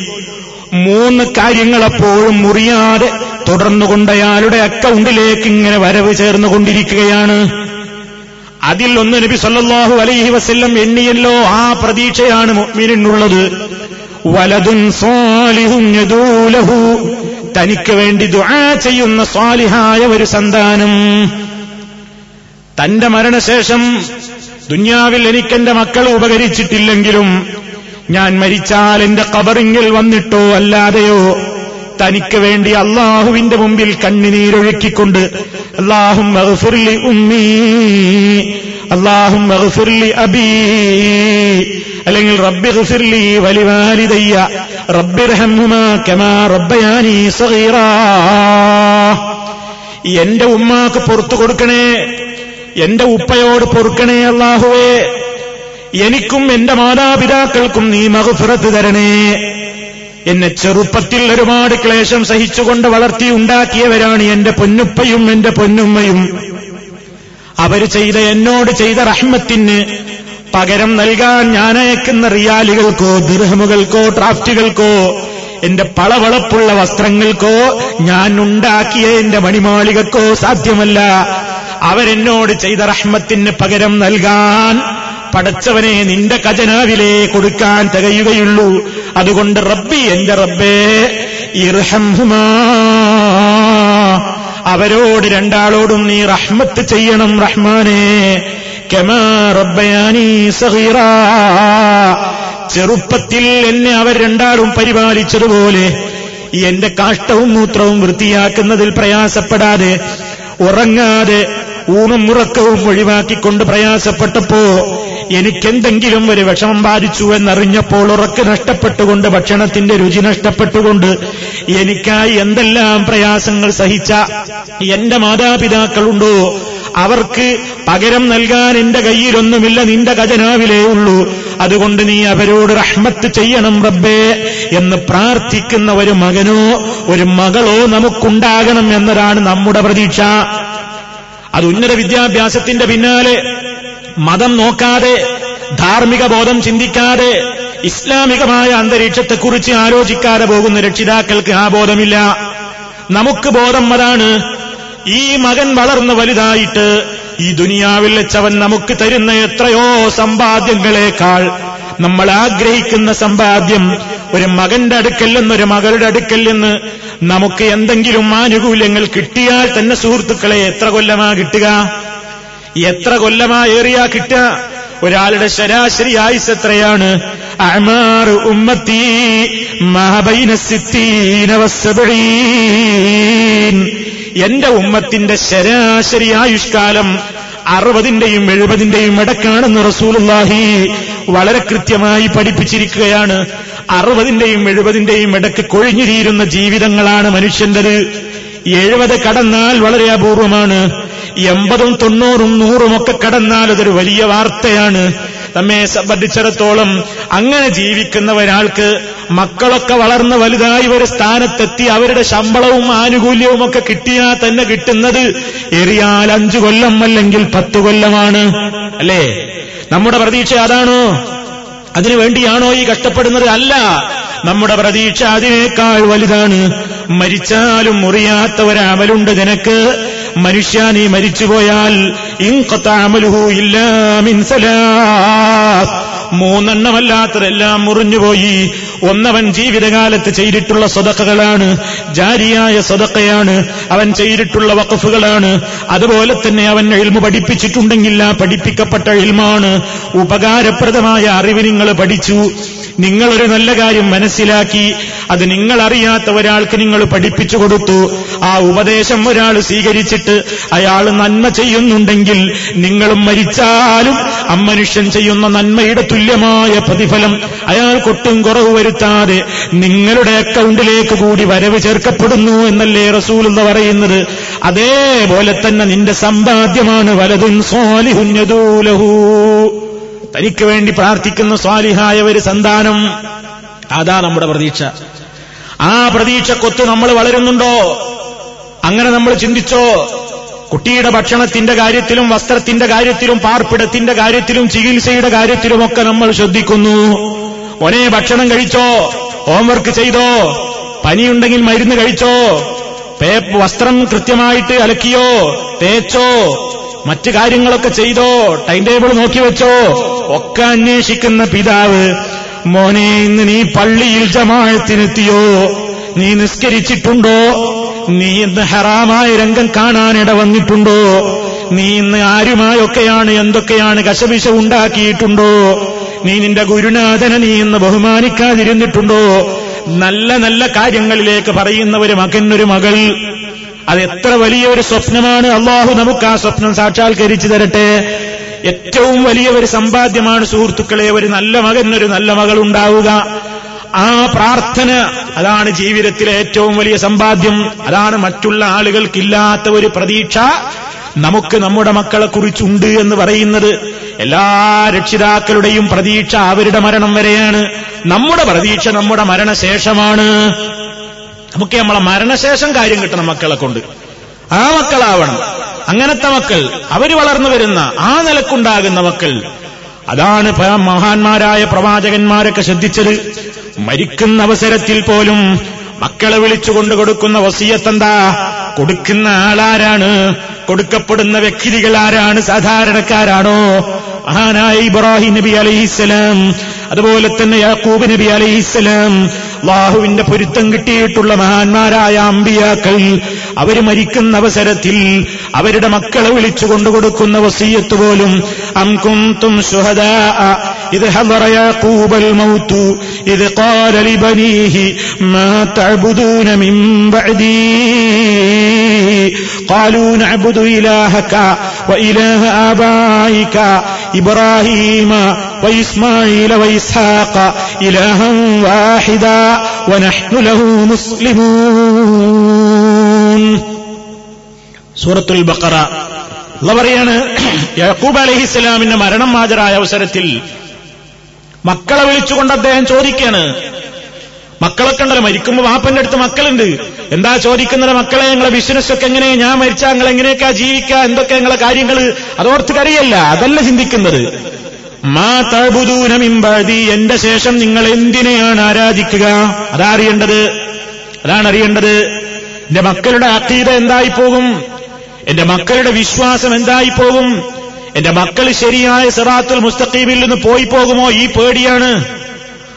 മൂന്ന് കാര്യങ്ങൾ അപ്പോഴും മുറിയാതെ തുടർന്നുകൊണ്ട് അയാളുടെ അക്കൗണ്ടിലേക്ക് ഇങ്ങനെ വരവ് ചേർന്നുകൊണ്ടിരിക്കുകയാണ്. അതിൽ ഒന്ന് നബി സല്ലാഹു അലൈഹി വസ്ല്ലം എണ്ണിയല്ലോ ആ പ്രതീക്ഷയാണ് മുഅ്മിനിനുള്ളത്. വലതുൻ സ്വാലിഹും യദൂലഹു. തനിക്ക് വേണ്ടി ദുആ ചെയ്യുന്ന സ്വാലിഹായ ഒരു സന്താനം. തന്റെ മരണശേഷം ദുന്യാവിൽ എനിക്കെന്റെ മക്കൾ ഉപകരിച്ചിട്ടില്ലെങ്കിലും ഞാൻ മരിച്ചാൽ എന്റെ കബറിങ്ങിൽ വന്നിട്ടോ അല്ലാതെയോ? തനിക്ക് വേണ്ടി അള്ളാഹുവിന്റെ മുമ്പിൽ കണ്ണുനീരൊഴുക്കിക്കൊണ്ട് അള്ളാഹും അള്ളാഹും അബീ. അല്ലെങ്കിൽ റബ്ബി ഗഫിർലി വലിവാലിദയ്യ. റബ്ബിർഹമ്മുമാ കമാ റബ്ബയാനി സഗീറാ. എന്റെ ഉമ്മാക്ക് പുറത്തു കൊടുക്കണേ. എന്റെ ഉപ്പയോട് പൊറുക്കണേ അള്ളാഹുവേ എനിക്കും എന്റെ മാതാപിതാക്കൾക്കും നീ മഹഫിറത്ത് തരണേ. എന്നെ ചെറുപ്പത്തിൽ ഒരുപാട് ക്ലേശം സഹിച്ചുകൊണ്ട് വളർത്തി ഉണ്ടാക്കിയവരാണ് എന്റെ പൊന്നുപ്പയും എന്റെ പൊന്നുമ്മയും. അവർ ചെയ്ത എന്നോട് ചെയ്ത റഹ്മത്തിന് പകരം നൽകാൻ ഞാൻ അയക്കുന്ന റിയാലുകൾക്കോ ദിർഹമുകൾക്കോ ട്രാഫ്റ്റുകൾക്കോ എന്റെ പളവളപ്പുള്ള വസ്ത്രങ്ങൾക്കോ ഞാൻ ഉണ്ടാക്കിയ എന്റെ മണിമാളികക്കോ സാധ്യമല്ല. അവരെന്നോട് ചെയ്ത റഹ്മത്തിന് പകരം നൽകാൻ പടച്ചവനെ നിന്റെ ഖജനാവിലേ കൊടുക്കാൻ തികയുകയുള്ളൂ. അതുകൊണ്ട് റബ്ബി എന്റെ റബ്ബേ ഇർഹംഹുമാ. അവരോട് രണ്ടാളോടും നീ റഹ്മത്ത് ചെയ്യണം റഹ്മാനെ. കെമാ റബ്ബയാനി സഗീറാ. ചെറുപ്പത്തിൽ എന്നെ അവർ രണ്ടാളും പരിപാലിച്ചതുപോലെ എന്റെ കാഷ്ടവും മൂത്രവും വൃത്തിയാക്കുന്നതിൽ പ്രയാസപ്പെടാതെ ഉറങ്ങാതെ ഊണും ഉറക്കവും ഒഴിവാക്കിക്കൊണ്ട് പ്രയാസപ്പെട്ടപ്പോ എനിക്കെന്തെങ്കിലും ഒരു വിഷമം ബാധിച്ചു എന്നറിഞ്ഞപ്പോൾ ഉറക്ക് നഷ്ടപ്പെട്ടുകൊണ്ട് ഭക്ഷണത്തിന്റെ രുചി നഷ്ടപ്പെട്ടുകൊണ്ട് എനിക്കായി എന്തെല്ലാം പ്രയാസങ്ങൾ സഹിച്ച എന്റെ മാതാപിതാക്കളുണ്ടോ? അവർക്ക് പകരം നൽകാൻ എന്റെ കയ്യിലൊന്നുമില്ല നിന്റെ ഖജനാവിലേ ഉള്ളൂ. അതുകൊണ്ട് നീ അവരോട് റഹ്മത്ത് ചെയ്യണം റബ്ബേ എന്ന് പ്രാർത്ഥിക്കുന്ന ഒരു മകനോ ഒരു മകളോ നമുക്കുണ്ടാകണം എന്നതാണ് നമ്മുടെ പ്രതീക്ഷ. അത് ഉന്നത വിദ്യാഭ്യാസത്തിന്റെ പിന്നാലെ മതം നോക്കാതെ ധാർമ്മിക ബോധം ചിന്തിക്കാതെ ഇസ്ലാമികമായ അന്തരീക്ഷത്തെക്കുറിച്ച് ആലോചിക്കാതെ പോകുന്ന രക്ഷിതാക്കൾക്ക് ആ ബോധമില്ല. നമുക്ക് ബോധം അതാണ്. ഈ മകൻ വളർന്ന് വലുതായിട്ട് ഈ ദുനിയാവിൽ വെച്ചവൻ നമുക്ക് തരുന്ന എത്രയോ സമ്പാദ്യങ്ങളെക്കാൾ നമ്മൾ ആഗ്രഹിക്കുന്ന സമ്പാദ്യം ഒരു മകന്റെ അടുക്കൽ നിന്ന് ഒരു മകളുടെ അടുക്കൽ നിന്ന് നമുക്ക് എന്തെങ്കിലും ആനുകൂല്യങ്ങൾ കിട്ടിയാൽ തന്നെ സുഹൃത്തുക്കളെ എത്ര കൊല്ലമാ കിട്ടുക? എത്ര കൊല്ലമാ ഏറിയാ കിട്ടുക? ഒരാളുടെ ശരാശരി ആയുസ് എത്രയാണ്? ഉമ്മത്തി എന്റെ ഉമ്മത്തിന്റെ ശരാശരി ആയുഷ്കാലം അറുപതിന്റെയും എഴുപതിന്റെയും ഇടക്കാണെന്ന് റസൂലുള്ളാഹി വളരെ കൃത്യമായി പഠിപ്പിച്ചിരിക്കുകയാണ്. അറുപതിന്റെയും എഴുപതിന്റെയും ഇടയ്ക്ക് കൊഴിഞ്ഞിരിയിരുന്ന ജീവിതങ്ങളാണ് മനുഷ്യന്റേത്. എഴുപത് കടന്നാൽ വളരെ അപൂർവമാണ്. എൺപതും തൊണ്ണൂറും നൂറും ഒക്കെ കടന്നാൽ അതൊരു വലിയ വാർത്തയാണ്. നമ്മെ സംബന്ധിച്ചിടത്തോളം അങ്ങനെ ജീവിക്കുന്ന ഒരാൾക്ക് മക്കളൊക്കെ വളർന്ന് വലുതായി ഒരു സ്ഥാനത്തെത്തി അവരുടെ ശമ്പളവും ആനുകൂല്യവും ഒക്കെ കിട്ടിയാൽ തന്നെ കിട്ടുന്നത് എറിയാൽ അഞ്ചു കൊല്ലം അല്ലെങ്കിൽ പത്തു കൊല്ലമാണ്. അല്ലേ? നമ്മുടെ പ്രതീക്ഷ അതാണോ? അതിനു വേണ്ടിയാണോ ഈ കഷ്ടപ്പെടുന്നത്? അല്ല. നമ്മുടെ പ്രതീക്ഷ അതിനേക്കാൾ വലുതാണ്. മരിച്ചാലും മുറിയാത്ത ഒരമലുണ്ട് നിനക്ക്. മനുഷ്യ നീ മരിച്ചുപോയാൽ ഇൻകൊത്താമലുഹു ഇല്ലാ മിൻസലാ മൂന്നെണ്ണമല്ലാത്തതെല്ലാം മുറിഞ്ഞുപോയി. ഒന്നവൻ ജീവിതകാലത്ത് ചെയ്തിട്ടുള്ള സ്വതക്കകളാണ് ജാരിയായ സ്വതക്കയാണ് അവൻ ചെയ്തിട്ടുള്ള വഖഫുകളാണ്. അതുപോലെ തന്നെ അവൻ എൽമു പഠിപ്പിച്ചിട്ടുണ്ടെങ്കിൽ ആ പഠിപ്പിക്കപ്പെട്ട എൽമാണ് ഉപകാരപ്രദമായ അറിവ് നിങ്ങൾ പഠിച്ചു. നിങ്ങളൊരു നല്ല കാര്യം മനസ്സിലാക്കി അത് നിങ്ങൾ അറിയാത്ത ഒരാൾക്ക് നിങ്ങൾ പഠിപ്പിച്ചു കൊടുത്തു. ആ ഉപദേശം ഒരാൾ സ്വീകരിച്ചിട്ട് അയാൾ നന്മ ചെയ്യുന്നുണ്ടെങ്കിൽ നിങ്ങളും മരിച്ചാലും അമ്മനുഷ്യൻ ചെയ്യുന്ന നന്മയുടെ തുല്യമായ പ്രതിഫലം അയാൾക്കൊട്ടും കുറവ് വരുത്താതെ നിങ്ങളുടെ അക്കൗണ്ടിലേക്ക് കൂടി വരവ് ചേർക്കപ്പെടുന്നു എന്നല്ലേ റസൂൽ എന്ന് പറയുന്നത്? അതേപോലെ തന്നെ നിന്റെ സമ്പാദ്യമാണ് വലതും സ്വാലിഹുഞ്ഞതൂലഹൂ തനിക്ക് വേണ്ടി പ്രാർത്ഥിക്കുന്ന സ്വാലിഹായ ഒരു സന്താനം. അതാ നമ്മുടെ പ്രതീക്ഷ. ആ പ്രതീക്ഷക്കൊത്ത് നമ്മൾ വളരുന്നുണ്ടോ? അങ്ങനെ നമ്മൾ ചിന്തിച്ചോ? കുട്ടിയുടെ ഭക്ഷണത്തിന്റെ കാര്യത്തിലും വസ്ത്രത്തിന്റെ കാര്യത്തിലും പാർപ്പിടത്തിന്റെ കാര്യത്തിലും ചികിത്സയുടെ കാര്യത്തിലുമൊക്കെ നമ്മൾ ശ്രദ്ധിക്കുന്നു. ഒരേ ഭക്ഷണം കഴിച്ചോ ഹോംവർക്ക് ചെയ്തോ പനിയുണ്ടെങ്കിൽ മരുന്ന് കഴിച്ചോ വസ്ത്രം കൃത്യമായിട്ട് അലക്കിയോ തേച്ചോ മറ്റു കാര്യങ്ങളൊക്കെ ചെയ്തോ ടൈം ടേബിൾ നോക്കി വെച്ചോ ഒക്കെ അന്വേഷിക്കുന്ന പിതാവ് മോനെ ഇന്ന് നീ പള്ളിയിൽ ജമാഴത്തിനെത്തിയോ നീ നിസ്കരിച്ചിട്ടുണ്ടോ? നീ ഇന്ന് ഹറാമായ രംഗം കാണാനിട വന്നിട്ടുണ്ടോ? നീ ഇന്ന് ആരുമായൊക്കെയാണ് എന്തൊക്കെയാണ് കശപിശ ഉണ്ടാക്കിയിട്ടുണ്ടോ? നീ നിന്റെ ഗുരുനാഥനെ നീ ഇന്ന് ബഹുമാനിക്കാതിരുന്നിട്ടുണ്ടോ? നല്ല നല്ല കാര്യങ്ങളിലേക്ക് പറയുന്ന ഒരു മകൻ ഒരു മകൾ. അത് എത്ര വലിയൊരു സ്വപ്നമാണ്. അള്ളാഹു നമുക്ക് ആ സ്വപ്നം സാക്ഷാത്കരിച്ചു തരട്ടെ. ഏറ്റവും വലിയ ഒരു സമ്പാദ്യമാണ് സുഹൃത്തുക്കളെ ഒരു നല്ല മകൻ ഒരു നല്ല മകൾ ഉണ്ടാവുക. ആ പ്രാർത്ഥന അതാണ് ജീവിതത്തിലെ ഏറ്റവും വലിയ സമ്പാദ്യം. അതാണ് മറ്റുള്ള ആളുകൾക്കില്ലാത്ത ഒരു പ്രതീക്ഷ. നമുക്ക് നമ്മുടെ മക്കളെ കുറിച്ചുണ്ട് എന്ന് പറയുന്നത് എല്ലാ രക്ഷിതാക്കളുടെയും പ്രതീക്ഷ അവരുടെ മരണം വരെയാണ്. നമ്മുടെ പ്രതീക്ഷ നമ്മുടെ മരണശേഷമാണ്. നമുക്ക് നമ്മളെ മരണശേഷം കാര്യം കിട്ടണം മക്കളെ കൊണ്ട്. ആ മക്കളാവണം. അങ്ങനത്തെ മക്കൾ അവർ വളർന്നു വരുന്ന ആ നിലക്കുണ്ടാകുന്ന മക്കൾ. അതാണ് മഹാന്മാരായ പ്രവാചകന്മാരൊക്കെ ശ്രദ്ധിച്ചത്. മരിക്കുന്ന അവസരത്തിൽ പോലും മക്കളെ വിളിച്ചു കൊണ്ടു കൊടുക്കുന്ന വസീയത്തെന്താ കൊടുക്കുന്ന ആളാരാണ്? കൊടുക്കപ്പെടുന്ന വ്യക്തികൾ ആരാണ്? സാധാരണക്കാരാണോ? മഹാനായ ഇബ്രാഹിം നബി അലൈഹിസ്സലാം അതുപോലെ തന്നെ യാക്കൂബ് നബി അലൈഹിസ്സലാം അള്ളാഹുവിന്റെ പൊരുത്തം കിട്ടിയിട്ടുള്ള മഹാന്മാരായ അമ്പിയാക്കൾ അവര് മരിക്കുന്ന അവസരത്തിൽ അവരുടെ മക്കളെ വിളിച്ചു കൊണ്ടുകൊടുക്കുന്ന വസീയത്ത് പോലും അം കുന്തും ശുഹദാ ഇത് ഹദറ യാക്കൂബൽ മൗത്തു ഇത് ഖാല ലിബനീഹി മാ തഅബുദൂന മിൻ ബഅദീ قالوا نعبد إلهك وإله آبائك إبراهيم وإسماعيل وإسحاق إلها واحدا ونحن له مسلمون സൂറത്തുൽ ബക്കറ ഉള്ള പറയാണ് യാക്കൂബ് അലഹിസ്സലാമിന്റെ മരണം ഹാജരായ അവസരത്തിൽ മക്കളെ വിളിച്ചുകൊണ്ട് അദ്ദേഹം ചോദിക്കാണ് മക്കളൊക്കെ ഉണ്ടല്ലോ മരിക്കുമ്പോ വാപ്പന്റെ അടുത്ത് മക്കളുണ്ട് എന്താ ചോദിക്കുന്നത് മക്കളെ ഞങ്ങളെ ബിസിനസ് ഒക്കെ എങ്ങനെ ഞാൻ മരിച്ചാൽ നിങ്ങൾ എങ്ങനെയൊക്കെ ജീവിക്കുക എന്തൊക്കെ ഞങ്ങളെ കാര്യങ്ങൾ അതോർത്ത് കറിയല്ല അതല്ല ചിന്തിക്കുന്നത് മാ തബുദൂനമിമ്പാതി എന്റെ ശേഷം നിങ്ങൾ എന്തിനെയാണ് ആരാധിക്കുക? അതാ അറിയേണ്ടത് അതാണ് അറിയേണ്ടത് എന്റെ മക്കളുടെ അക്കീത എന്തായിപ്പോകും? എന്റെ മക്കളുടെ വിശ്വാസം എന്തായിപ്പോകും? എന്റെ മക്കൾ ശരിയായ സിറാത്തുൽ മുസ്തഖീമിൽ നിന്ന് പോയി പോകുമോ ഈ പേടിയാണ്.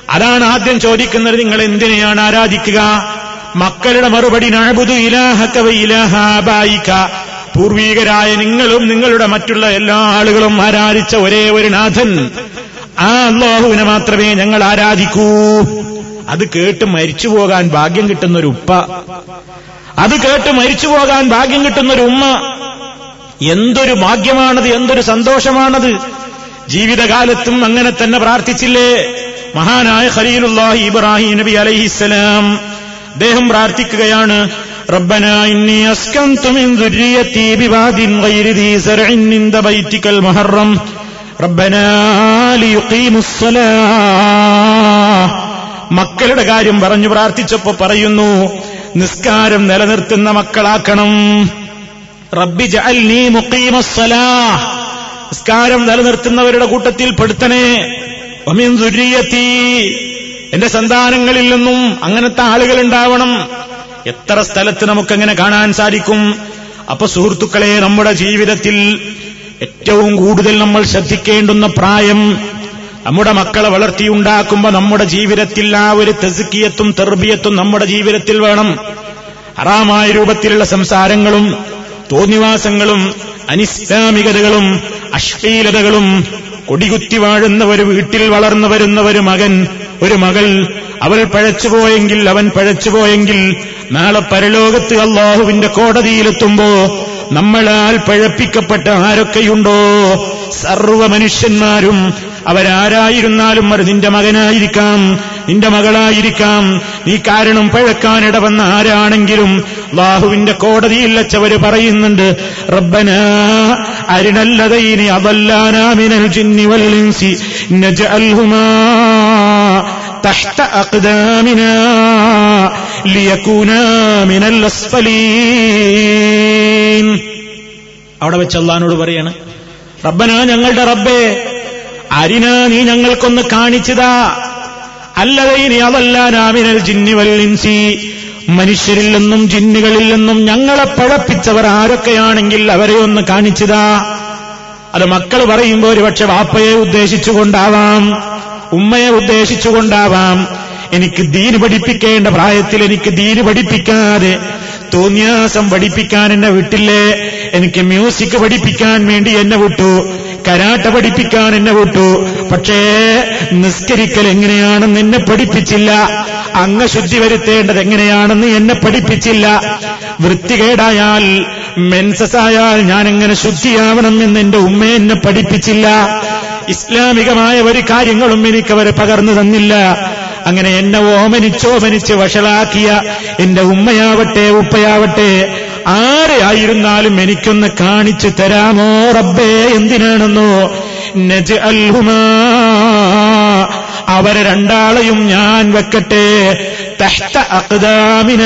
അതാണ് ആദ്യം ചോദിക്കുന്നത് നിങ്ങൾ എന്തിനെയാണ് ആരാധിക്കുക? മക്കളുടെ മറുപടി നഴബുദു ഇലാഹക വ ഇലാഹാബായിക പൂർവീകരായ നിങ്ങളും നിങ്ങളുടെ മറ്റുള്ള എല്ലാ ആളുകളും ആരാധിച്ച ഒരേ ഒരു നാഥൻ. ആ അള്ളാഹുവിനെ മാത്രമേ ഞങ്ങൾ ആരാധിക്കൂ. അത് കേട്ട് മരിച്ചു പോകാൻ ഭാഗ്യം കിട്ടുന്ന ഒരു ഉപ്പ. അത് കേട്ട് മരിച്ചു പോകാൻ ഭാഗ്യം കിട്ടുന്ന ഒരു ഉമ്മ. എന്തൊരു ഭാഗ്യമാണത് എന്തൊരു സന്തോഷമാണത്. ജീവിതകാലത്തും അങ്ങനെ തന്നെ പ്രാർത്ഥിച്ചില്ലേ? മഹാനായ ഖലീലുല്ലാഹി ഇബ്രാഹിം നബി അലൈഹിസ്സലാം. അദ്ദേഹം പ്രാർത്ഥിക്കുകയാണ് ربنا إني أسكنت من ذريتي بواد غير ذي زرع عند بيتك المحرم ربنا ليقيموا الصلاة മക്കളുടെ കാര്യം പറഞ്ഞു പ്രാർത്ഥിച്ചപ്പോ പറയുന്നു നിസ്കാരം നിലനിർത്തുന്ന മക്കളാക്കണം റബ്ബി ജഅൽനീ മുഖീമസ്സലാഹ് നിസ്കാരം നിലനിർത്തുന്നവരുടെ കൂട്ടത്തിൽ പെടുത്തണേ വമിൻ ദുര്യത്തി എന്റെ സന്താനങ്ങളിൽ നിന്നും അങ്ങനത്തെ ആളുകൾ ഉണ്ടാവണം എത്ര സ്ഥലത്ത് നമുക്കങ്ങനെ കാണാൻ സാധിക്കും? അപ്പൊ സുഹൃത്തുക്കളെ നമ്മുടെ ജീവിതത്തിൽ ഏറ്റവും കൂടുതൽ നമ്മൾ ശ്രദ്ധിക്കേണ്ടുന്ന പ്രായം നമ്മുടെ മക്കളെ വളർത്തിയുണ്ടാക്കുമ്പോ നമ്മുടെ ജീവിതത്തിൽ ആ ഒരു തെസുക്കിയത്തും തെർബിയത്തും നമ്മുടെ ജീവിതത്തിൽ വേണം. അറാമായ രൂപത്തിലുള്ള സംസാരങ്ങളും തോന്നിവാസങ്ങളും അനിസ്ലാമികതകളും അശ്ലീലതകളും കൊടികുത്തി വാഴുന്ന ഒരു വീട്ടിൽ വളർന്നു വരുന്ന ഒരു മകൻ ഒരു മകൾ അവൾ പഴച്ചുപോയെങ്കിൽ അവൻ പഴച്ചുപോയെങ്കിൽ നാളെ പരലോകത്ത് അള്ളാഹുവിന്റെ കോടതിയിലെത്തുമ്പോ നമ്മളാൽ പഴപ്പിക്കപ്പെട്ട ആരൊക്കെയുണ്ടോ? സർവ മനുഷ്യന്മാരും അവരാരായിരുന്നാലും അത് നിന്റെ മകനായിരിക്കാം നിന്റെ മകളായിരിക്കാം. നീ കാരണം പഴക്കാനിട വന്ന ആരാണെങ്കിലും ബാഹുവിന്റെ കോടതിയിൽ വെച്ചവര് പറയുന്നുണ്ട് റബ്ബന അരിണല്ലതൈനി അതല്ലാനാമിനൽ ജിന്നി നജ നജഅൽഹുമാ تحت أقدامنا ليكونا من الأسفلين അവിടെ വെച്ച് അള്ളഹാനോട് പറയാണ് റബ്ബന ഞങ്ങളുടെ റബ്ബേ അരിന നീ ഞങ്ങൾക്കൊന്ന് കാണിച്ചതാ അല്ലതേ നീ അതല്ല നാമിനൽ ജിന്നി വല്ലിൻസി മനുഷ്യരിൽ നിന്നും ജിന്നുകളിൽ നിന്നും ഞങ്ങളെ പഴപ്പിച്ചവർ ആരൊക്കെയാണെങ്കിൽ അവരെ ഒന്ന് കാണിച്ചതാ അത് മക്കൾ പറയുമ്പോൾ ഒരുപക്ഷെ വാപ്പയെ ഉദ്ദേശിച്ചുകൊണ്ടാവാം ഉമ്മയെ ഉദ്ദേശിച്ചുകൊണ്ടാവാം. എനിക്ക് ദീന് പഠിപ്പിക്കേണ്ട പ്രായത്തിൽ എനിക്ക് ദീന് പഠിപ്പിക്കാതെ തോന്നിയാസം പഠിപ്പിക്കാൻ എന്നെ വിട്ടില്ലേ? എനിക്ക് മ്യൂസിക് പഠിപ്പിക്കാൻ വേണ്ടി എന്നെ വിട്ടു. കരാട്ട പഠിപ്പിക്കാൻ എന്നെ വിട്ടു. പക്ഷേ നിസ്കരിക്കൽ എങ്ങനെയാണെന്ന് എന്നെ പഠിപ്പിച്ചില്ല. അംഗശുദ്ധി വരുത്തേണ്ടത് എങ്ങനെയാണെന്ന് എന്നെ പഠിപ്പിച്ചില്ല. വൃത്തികേടായാൽ മെൻസസ് ആയാൽ ഞാൻ എങ്ങനെ ശുദ്ധിയാവണം എന്ന് എന്റെ ഉമ്മ എന്നെ പഠിപ്പിച്ചില്ല. ഇസ്ലാമികമായ ഒരു കാര്യങ്ങളും എനിക്ക് അവർ പകർന്നു തന്നില്ല. അങ്ങനെ എന്നെ ഓമനിച്ചോമനിച്ച് വഷളാക്കിയ എന്റെ ഉമ്മയാവട്ടെ ഉപ്പയാവട്ടെ ആരെയായിരുന്നാലും എനിക്കൊന്ന് കാണിച്ചു തരാമോ റബ്ബേ? എന്തിനാണെന്നോ? നജ് അൽഹുമാ അവരെ രണ്ടാളെയും ഞാൻ വെക്കട്ടെ. തഹ്ത അക്താമിന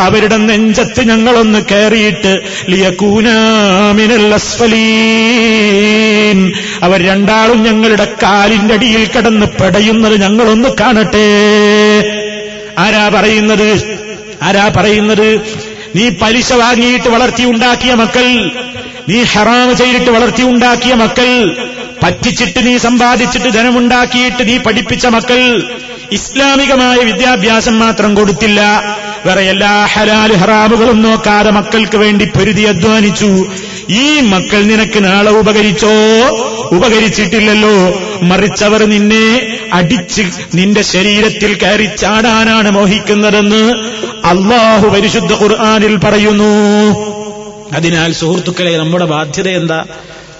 അവരുടെ നെഞ്ചത്ത് ഞങ്ങളൊന്ന് കയറിയിട്ട് അസ്ഫലീൻ. അവർ രണ്ടാളും ഞങ്ങളുടെ കാലിന്റെ അടിയിൽ കിടന്ന് പെടയുന്നത് ഞങ്ങളൊന്ന് കാണട്ടെ. ആരാ പറയുന്നത്? ആരാ പറയുന്നത്? നീ പലിശ വാങ്ങിയിട്ട് വളർത്തിയുണ്ടാക്കിയ മക്കൾ നീ ഹറാമ് ചെയ്തിട്ട് വളർത്തിയുണ്ടാക്കിയ മക്കൾ പറ്റിച്ചിട്ട് നീ സമ്പാദിച്ചിട്ട് ധനമുണ്ടാക്കിയിട്ട് നീ പഠിപ്പിച്ച മക്കൾ ഇസ്ലാമികമായ വിദ്യാഭ്യാസം മാത്രം കൊടുത്തില്ല. വേറെ എല്ലാ ഹലാൽ ഹറാബുകളും നോക്കാതെ മക്കൾക്ക് വേണ്ടി പൊരുതി അധ്വാനിച്ചു. ഈ മക്കൾ നിനക്ക് നാളെ ഉപകരിച്ചോ? ഉപകരിച്ചിട്ടില്ലല്ലോ. മറിച്ചവർ നിന്നെ അടിച്ച് നിന്റെ ശരീരത്തിൽ കയറി ചാടാനാണ് മോഹിക്കുന്നതെന്ന് അള്ളാഹു പരിശുദ്ധ ഖുർആാനിൽ പറയുന്നു. അതിനാൽ സുഹൃത്തുക്കളെ നമ്മുടെ ബാധ്യത എന്താ?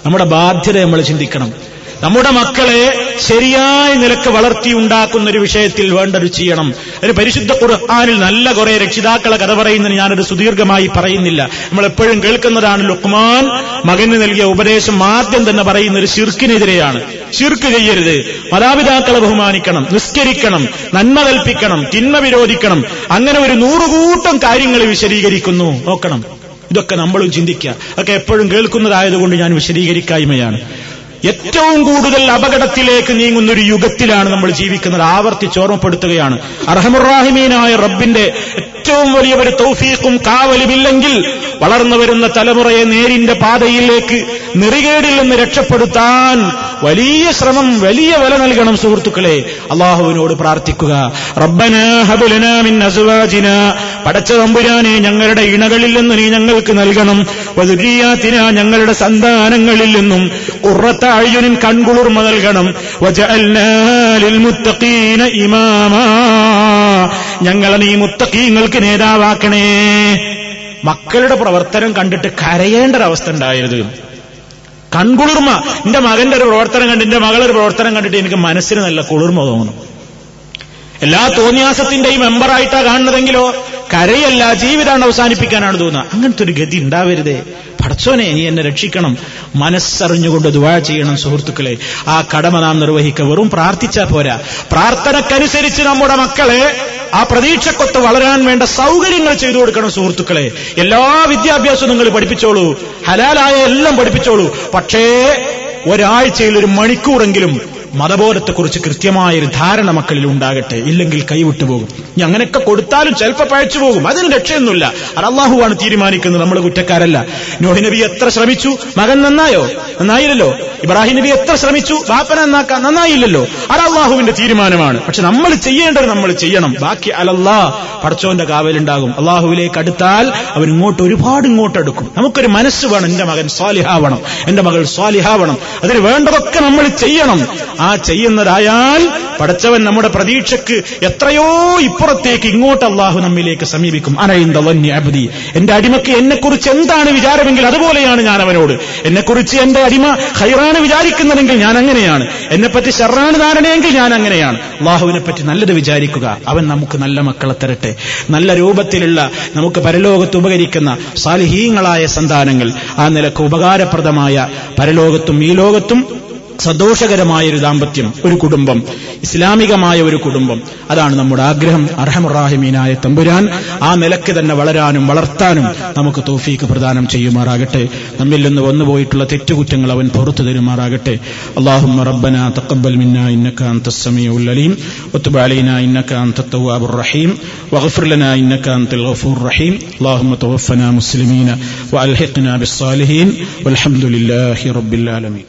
നമ്മുടെ ബാധ്യത നമ്മൾ ചിന്തിക്കണം. നമ്മുടെ മക്കളെ ശരിയായ നിലയ്ക്ക് വളർത്തിയുണ്ടാക്കുന്ന ഒരു വിഷയത്തിൽ വേണ്ടത് ചെയ്യണം. ഒരു പരിശുദ്ധ ഖുർആാനിൽ നല്ല കുറെ രക്ഷിതാക്കളെ കഥ പറയുന്നതിന് ഞാനത് സുദീർഘമായി പറയുന്നില്ല. നമ്മൾ എപ്പോഴും കേൾക്കുന്നതാണ് ലുക്മാൻ മകന് നൽകിയ ഉപദേശം ആദ്യം തന്നെ പറയുന്ന ഒരു ശിർക്കിനെതിരെയാണ്. ശിർക്ക് ചെയ്യരുത്. മാതാപിതാക്കളെ ബഹുമാനിക്കണം നിസ്കരിക്കണം നന്മ കൽപ്പിക്കണം തിന്മ വിരോധിക്കണം. അങ്ങനെ ഒരു നൂറുകൂട്ടം കാര്യങ്ങൾ വിശദീകരിക്കുന്നു. നോക്കണം. ഇതൊക്കെ നമ്മളും ചിന്തിക്കുക. ഒക്കെ എപ്പോഴും കേൾക്കുന്നതായതുകൊണ്ട് ഞാൻ വിശദീകരിക്കായ്മയാണ്. ഏറ്റവും കൂടുതൽ അപകടത്തിലേക്ക് നീങ്ങുന്ന ഒരു യുഗത്തിലാണ് നമ്മൾ ജീവിക്കുന്നത്. ആവർത്തിച്ച് ഓർമ്മപ്പെടുത്തുകയാണ്. അർഹമുറാഹിമീനായ റബ്ബിന്റെ ഏറ്റവും വലിയ ഒരു തൗഫീഖും കാവലുമില്ലെങ്കിൽ വളർന്നു വരുന്ന തലമുറയെ നേരിന്റെ പാതയിലേക്ക് നെറികേടിൽ നിന്ന് രക്ഷപ്പെടുത്താൻ വലിയ ശ്രമം വലിയ വില നൽകണം സുഹൃത്തുക്കളെ. അള്ളാഹുവിനോട് പ്രാർത്ഥിക്കുക. റബ്ബന ഹബുലന മിൻ പടച്ച തമ്പുരാനെ ഞങ്ങളുടെ ഇണകളിൽ നിന്ന് നീ ഞങ്ങൾക്ക് നൽകണം. വധുരിയാത്തിന ഞങ്ങളുടെ സന്താനങ്ങളിൽ നിന്നും. ഉറത്ത അഴിയുനിൻ കൺകുളിർമ നൽകണം. ഇമാമാ. ഞങ്ങളെ നീ മുത്തക്കീങ്ങൾക്ക് നേതാവാക്കണേ. മക്കളുടെ പ്രവർത്തനം കണ്ടിട്ട് കരയേണ്ട ഒരവസ്ഥ ഉണ്ടായത് കൺകുളിർമ. എന്റെ മകന്റെ ഒരു പ്രവർത്തനം കണ്ട് എന്റെ മകളുടെ ഒരു പ്രവർത്തനം കണ്ടിട്ട് എനിക്ക് മനസ്സിന് നല്ല കുളിർമ തോന്നുന്നു എല്ലാ തോന്നിയാസത്തിന്റെയും മെമ്പറായിട്ടാ കാണുന്നതെങ്കിലോ കരയല്ല ജീവിതാണ് അവസാനിപ്പിക്കാനാണ് തോന്നുക. അങ്ങനത്തെ ഒരു ഗതി ഉണ്ടാവരുതേ. പടച്ചോനെ നീ എന്നെ രക്ഷിക്കണം. മനസ്സറിഞ്ഞുകൊണ്ട് ദുവാ ചെയ്യണം സുഹൃത്തുക്കളെ. ആ കടമ നാം നിർവഹിക്കുക. വെറും പ്രാർത്ഥിച്ചാൽ പോരാ. പ്രാർത്ഥനക്കനുസരിച്ച് നമ്മുടെ മക്കളെ ആ പ്രതീക്ഷക്കൊത്ത് വളരാൻ വേണ്ട സൗകര്യങ്ങൾ ചെയ്തു കൊടുക്കണം സുഹൃത്തുക്കളെ. എല്ലാ വിദ്യാഭ്യാസവും നിങ്ങൾ പഠിപ്പിച്ചോളൂ. ഹലാലായ എല്ലാം പഠിപ്പിച്ചോളൂ. പക്ഷേ ഒരാഴ്ചയിൽ ഒരു മണിക്കൂറെങ്കിലും മതബോധത്തെക്കുറിച്ച് കൃത്യമായൊരു ധാരണ മക്കളിൽ ഉണ്ടാകട്ടെ ഇല്ലെങ്കിൽ കൈവിട്ടു പോകും. ഇനി അങ്ങനെയൊക്കെ കൊടുത്താലും ചിലപ്പോൾ പഴച്ചു പോകും. അതിന് രക്ഷയൊന്നുമില്ല. അത് അള്ളാഹുവാണ് തീരുമാനിക്കുന്നത്. നമ്മൾ കുറ്റക്കാരല്ല. നോഹി നബി എത്ര ശ്രമിച്ചു? മകൻ നന്നായോ? നന്നായില്ലല്ലോ. ഇബ്രാഹിം നബി എത്ര ശ്രമിച്ചു? വാപ്പന നന്നാക്കാൻ നന്നായില്ലല്ലോ. അത് അള്ളാഹുവിന്റെ തീരുമാനമാണ്. പക്ഷെ നമ്മൾ ചെയ്യേണ്ടത് നമ്മൾ ചെയ്യണം. ബാക്കി അലല്ലാ പടച്ചോന്റെ കാവലുണ്ടാകും. അള്ളാഹുവിലേക്ക് അടുത്താൽ അവൻ ഇങ്ങോട്ട് ഒരുപാട് ഇങ്ങോട്ട് അടുക്കും. നമുക്കൊരു മനസ്സ് വേണം. എന്റെ മകൻ സ്വാലിഹാവണം. എന്റെ മകൾ സ്വാലിഹാവണം. അതിന് വേണ്ടതൊക്കെ നമ്മൾ ചെയ്യണം. ആ ചെയ്യുന്നതായാൽ പടച്ചവൻ നമ്മുടെ പ്രതീക്ഷക്ക് എത്രയോ ഇപ്പുറത്തേക്ക് ഇങ്ങോട്ട് അള്ളാഹു നമ്മിലേക്ക് സമീപിക്കും. അനയിന്തവന്യ അബദി. എന്റെ അടിമക്ക് എന്നെക്കുറിച്ച് എന്താണ് വിചാരമെങ്കിൽ അതുപോലെയാണ് ഞാൻ അവനോട് എന്നെക്കുറിച്ച് എന്റെ അടിമ ഹൈറാണ് വിചാരിക്കുന്നതെങ്കിൽ ഞാൻ അങ്ങനെയാണ് എന്നെപ്പറ്റി ഷെറാണ് ധാരണയെങ്കിൽ ഞാൻ അങ്ങനെയാണ് അള്ളാഹുവിനെ പറ്റി നല്ലത് വിചാരിക്കുക. അവൻ നമുക്ക് നല്ല മക്കളെ തരട്ടെ. നല്ല രൂപത്തിലുള്ള നമുക്ക് പരലോകത്ത് ഉപകരിക്കുന്ന സാലിഹീങ്ങളായ സന്താനങ്ങൾ ആ നിലയ്ക്ക് ഉപകാരപ്രദമായ പരലോകത്തും ഈ ലോകത്തും സന്തോഷകരമായ ഒരു ദാമ്പത്യം ഒരു കുടുംബം ഇസ്ലാമികമായ ഒരു കുടുംബം അതാണ് നമ്മുടെ ആഗ്രഹം അർഹമുറാഹിമീനായ തമ്പുരാൻ ആ നിലക്ക് തന്നെ വളരാനും വളർത്താനും നമുക്ക് തോഫീക്ക് പ്രദാനം ചെയ്യുമാറാകട്ടെ നമ്മിൽ നിന്ന് വന്നുപോയിട്ടുള്ള തെറ്റുകുറ്റങ്ങൾ അവൻ പുറത്തു തരുമാറാകട്ടെ اللهم ربنا تقبل منا انك انت السميع العليم وتب علينا انك انت التواب الرحيم واغفر لنا انك انت الغفور الرحيم اللهم توفنا مسلمين والحقنا بالصالحين والحمد لله رب العالمين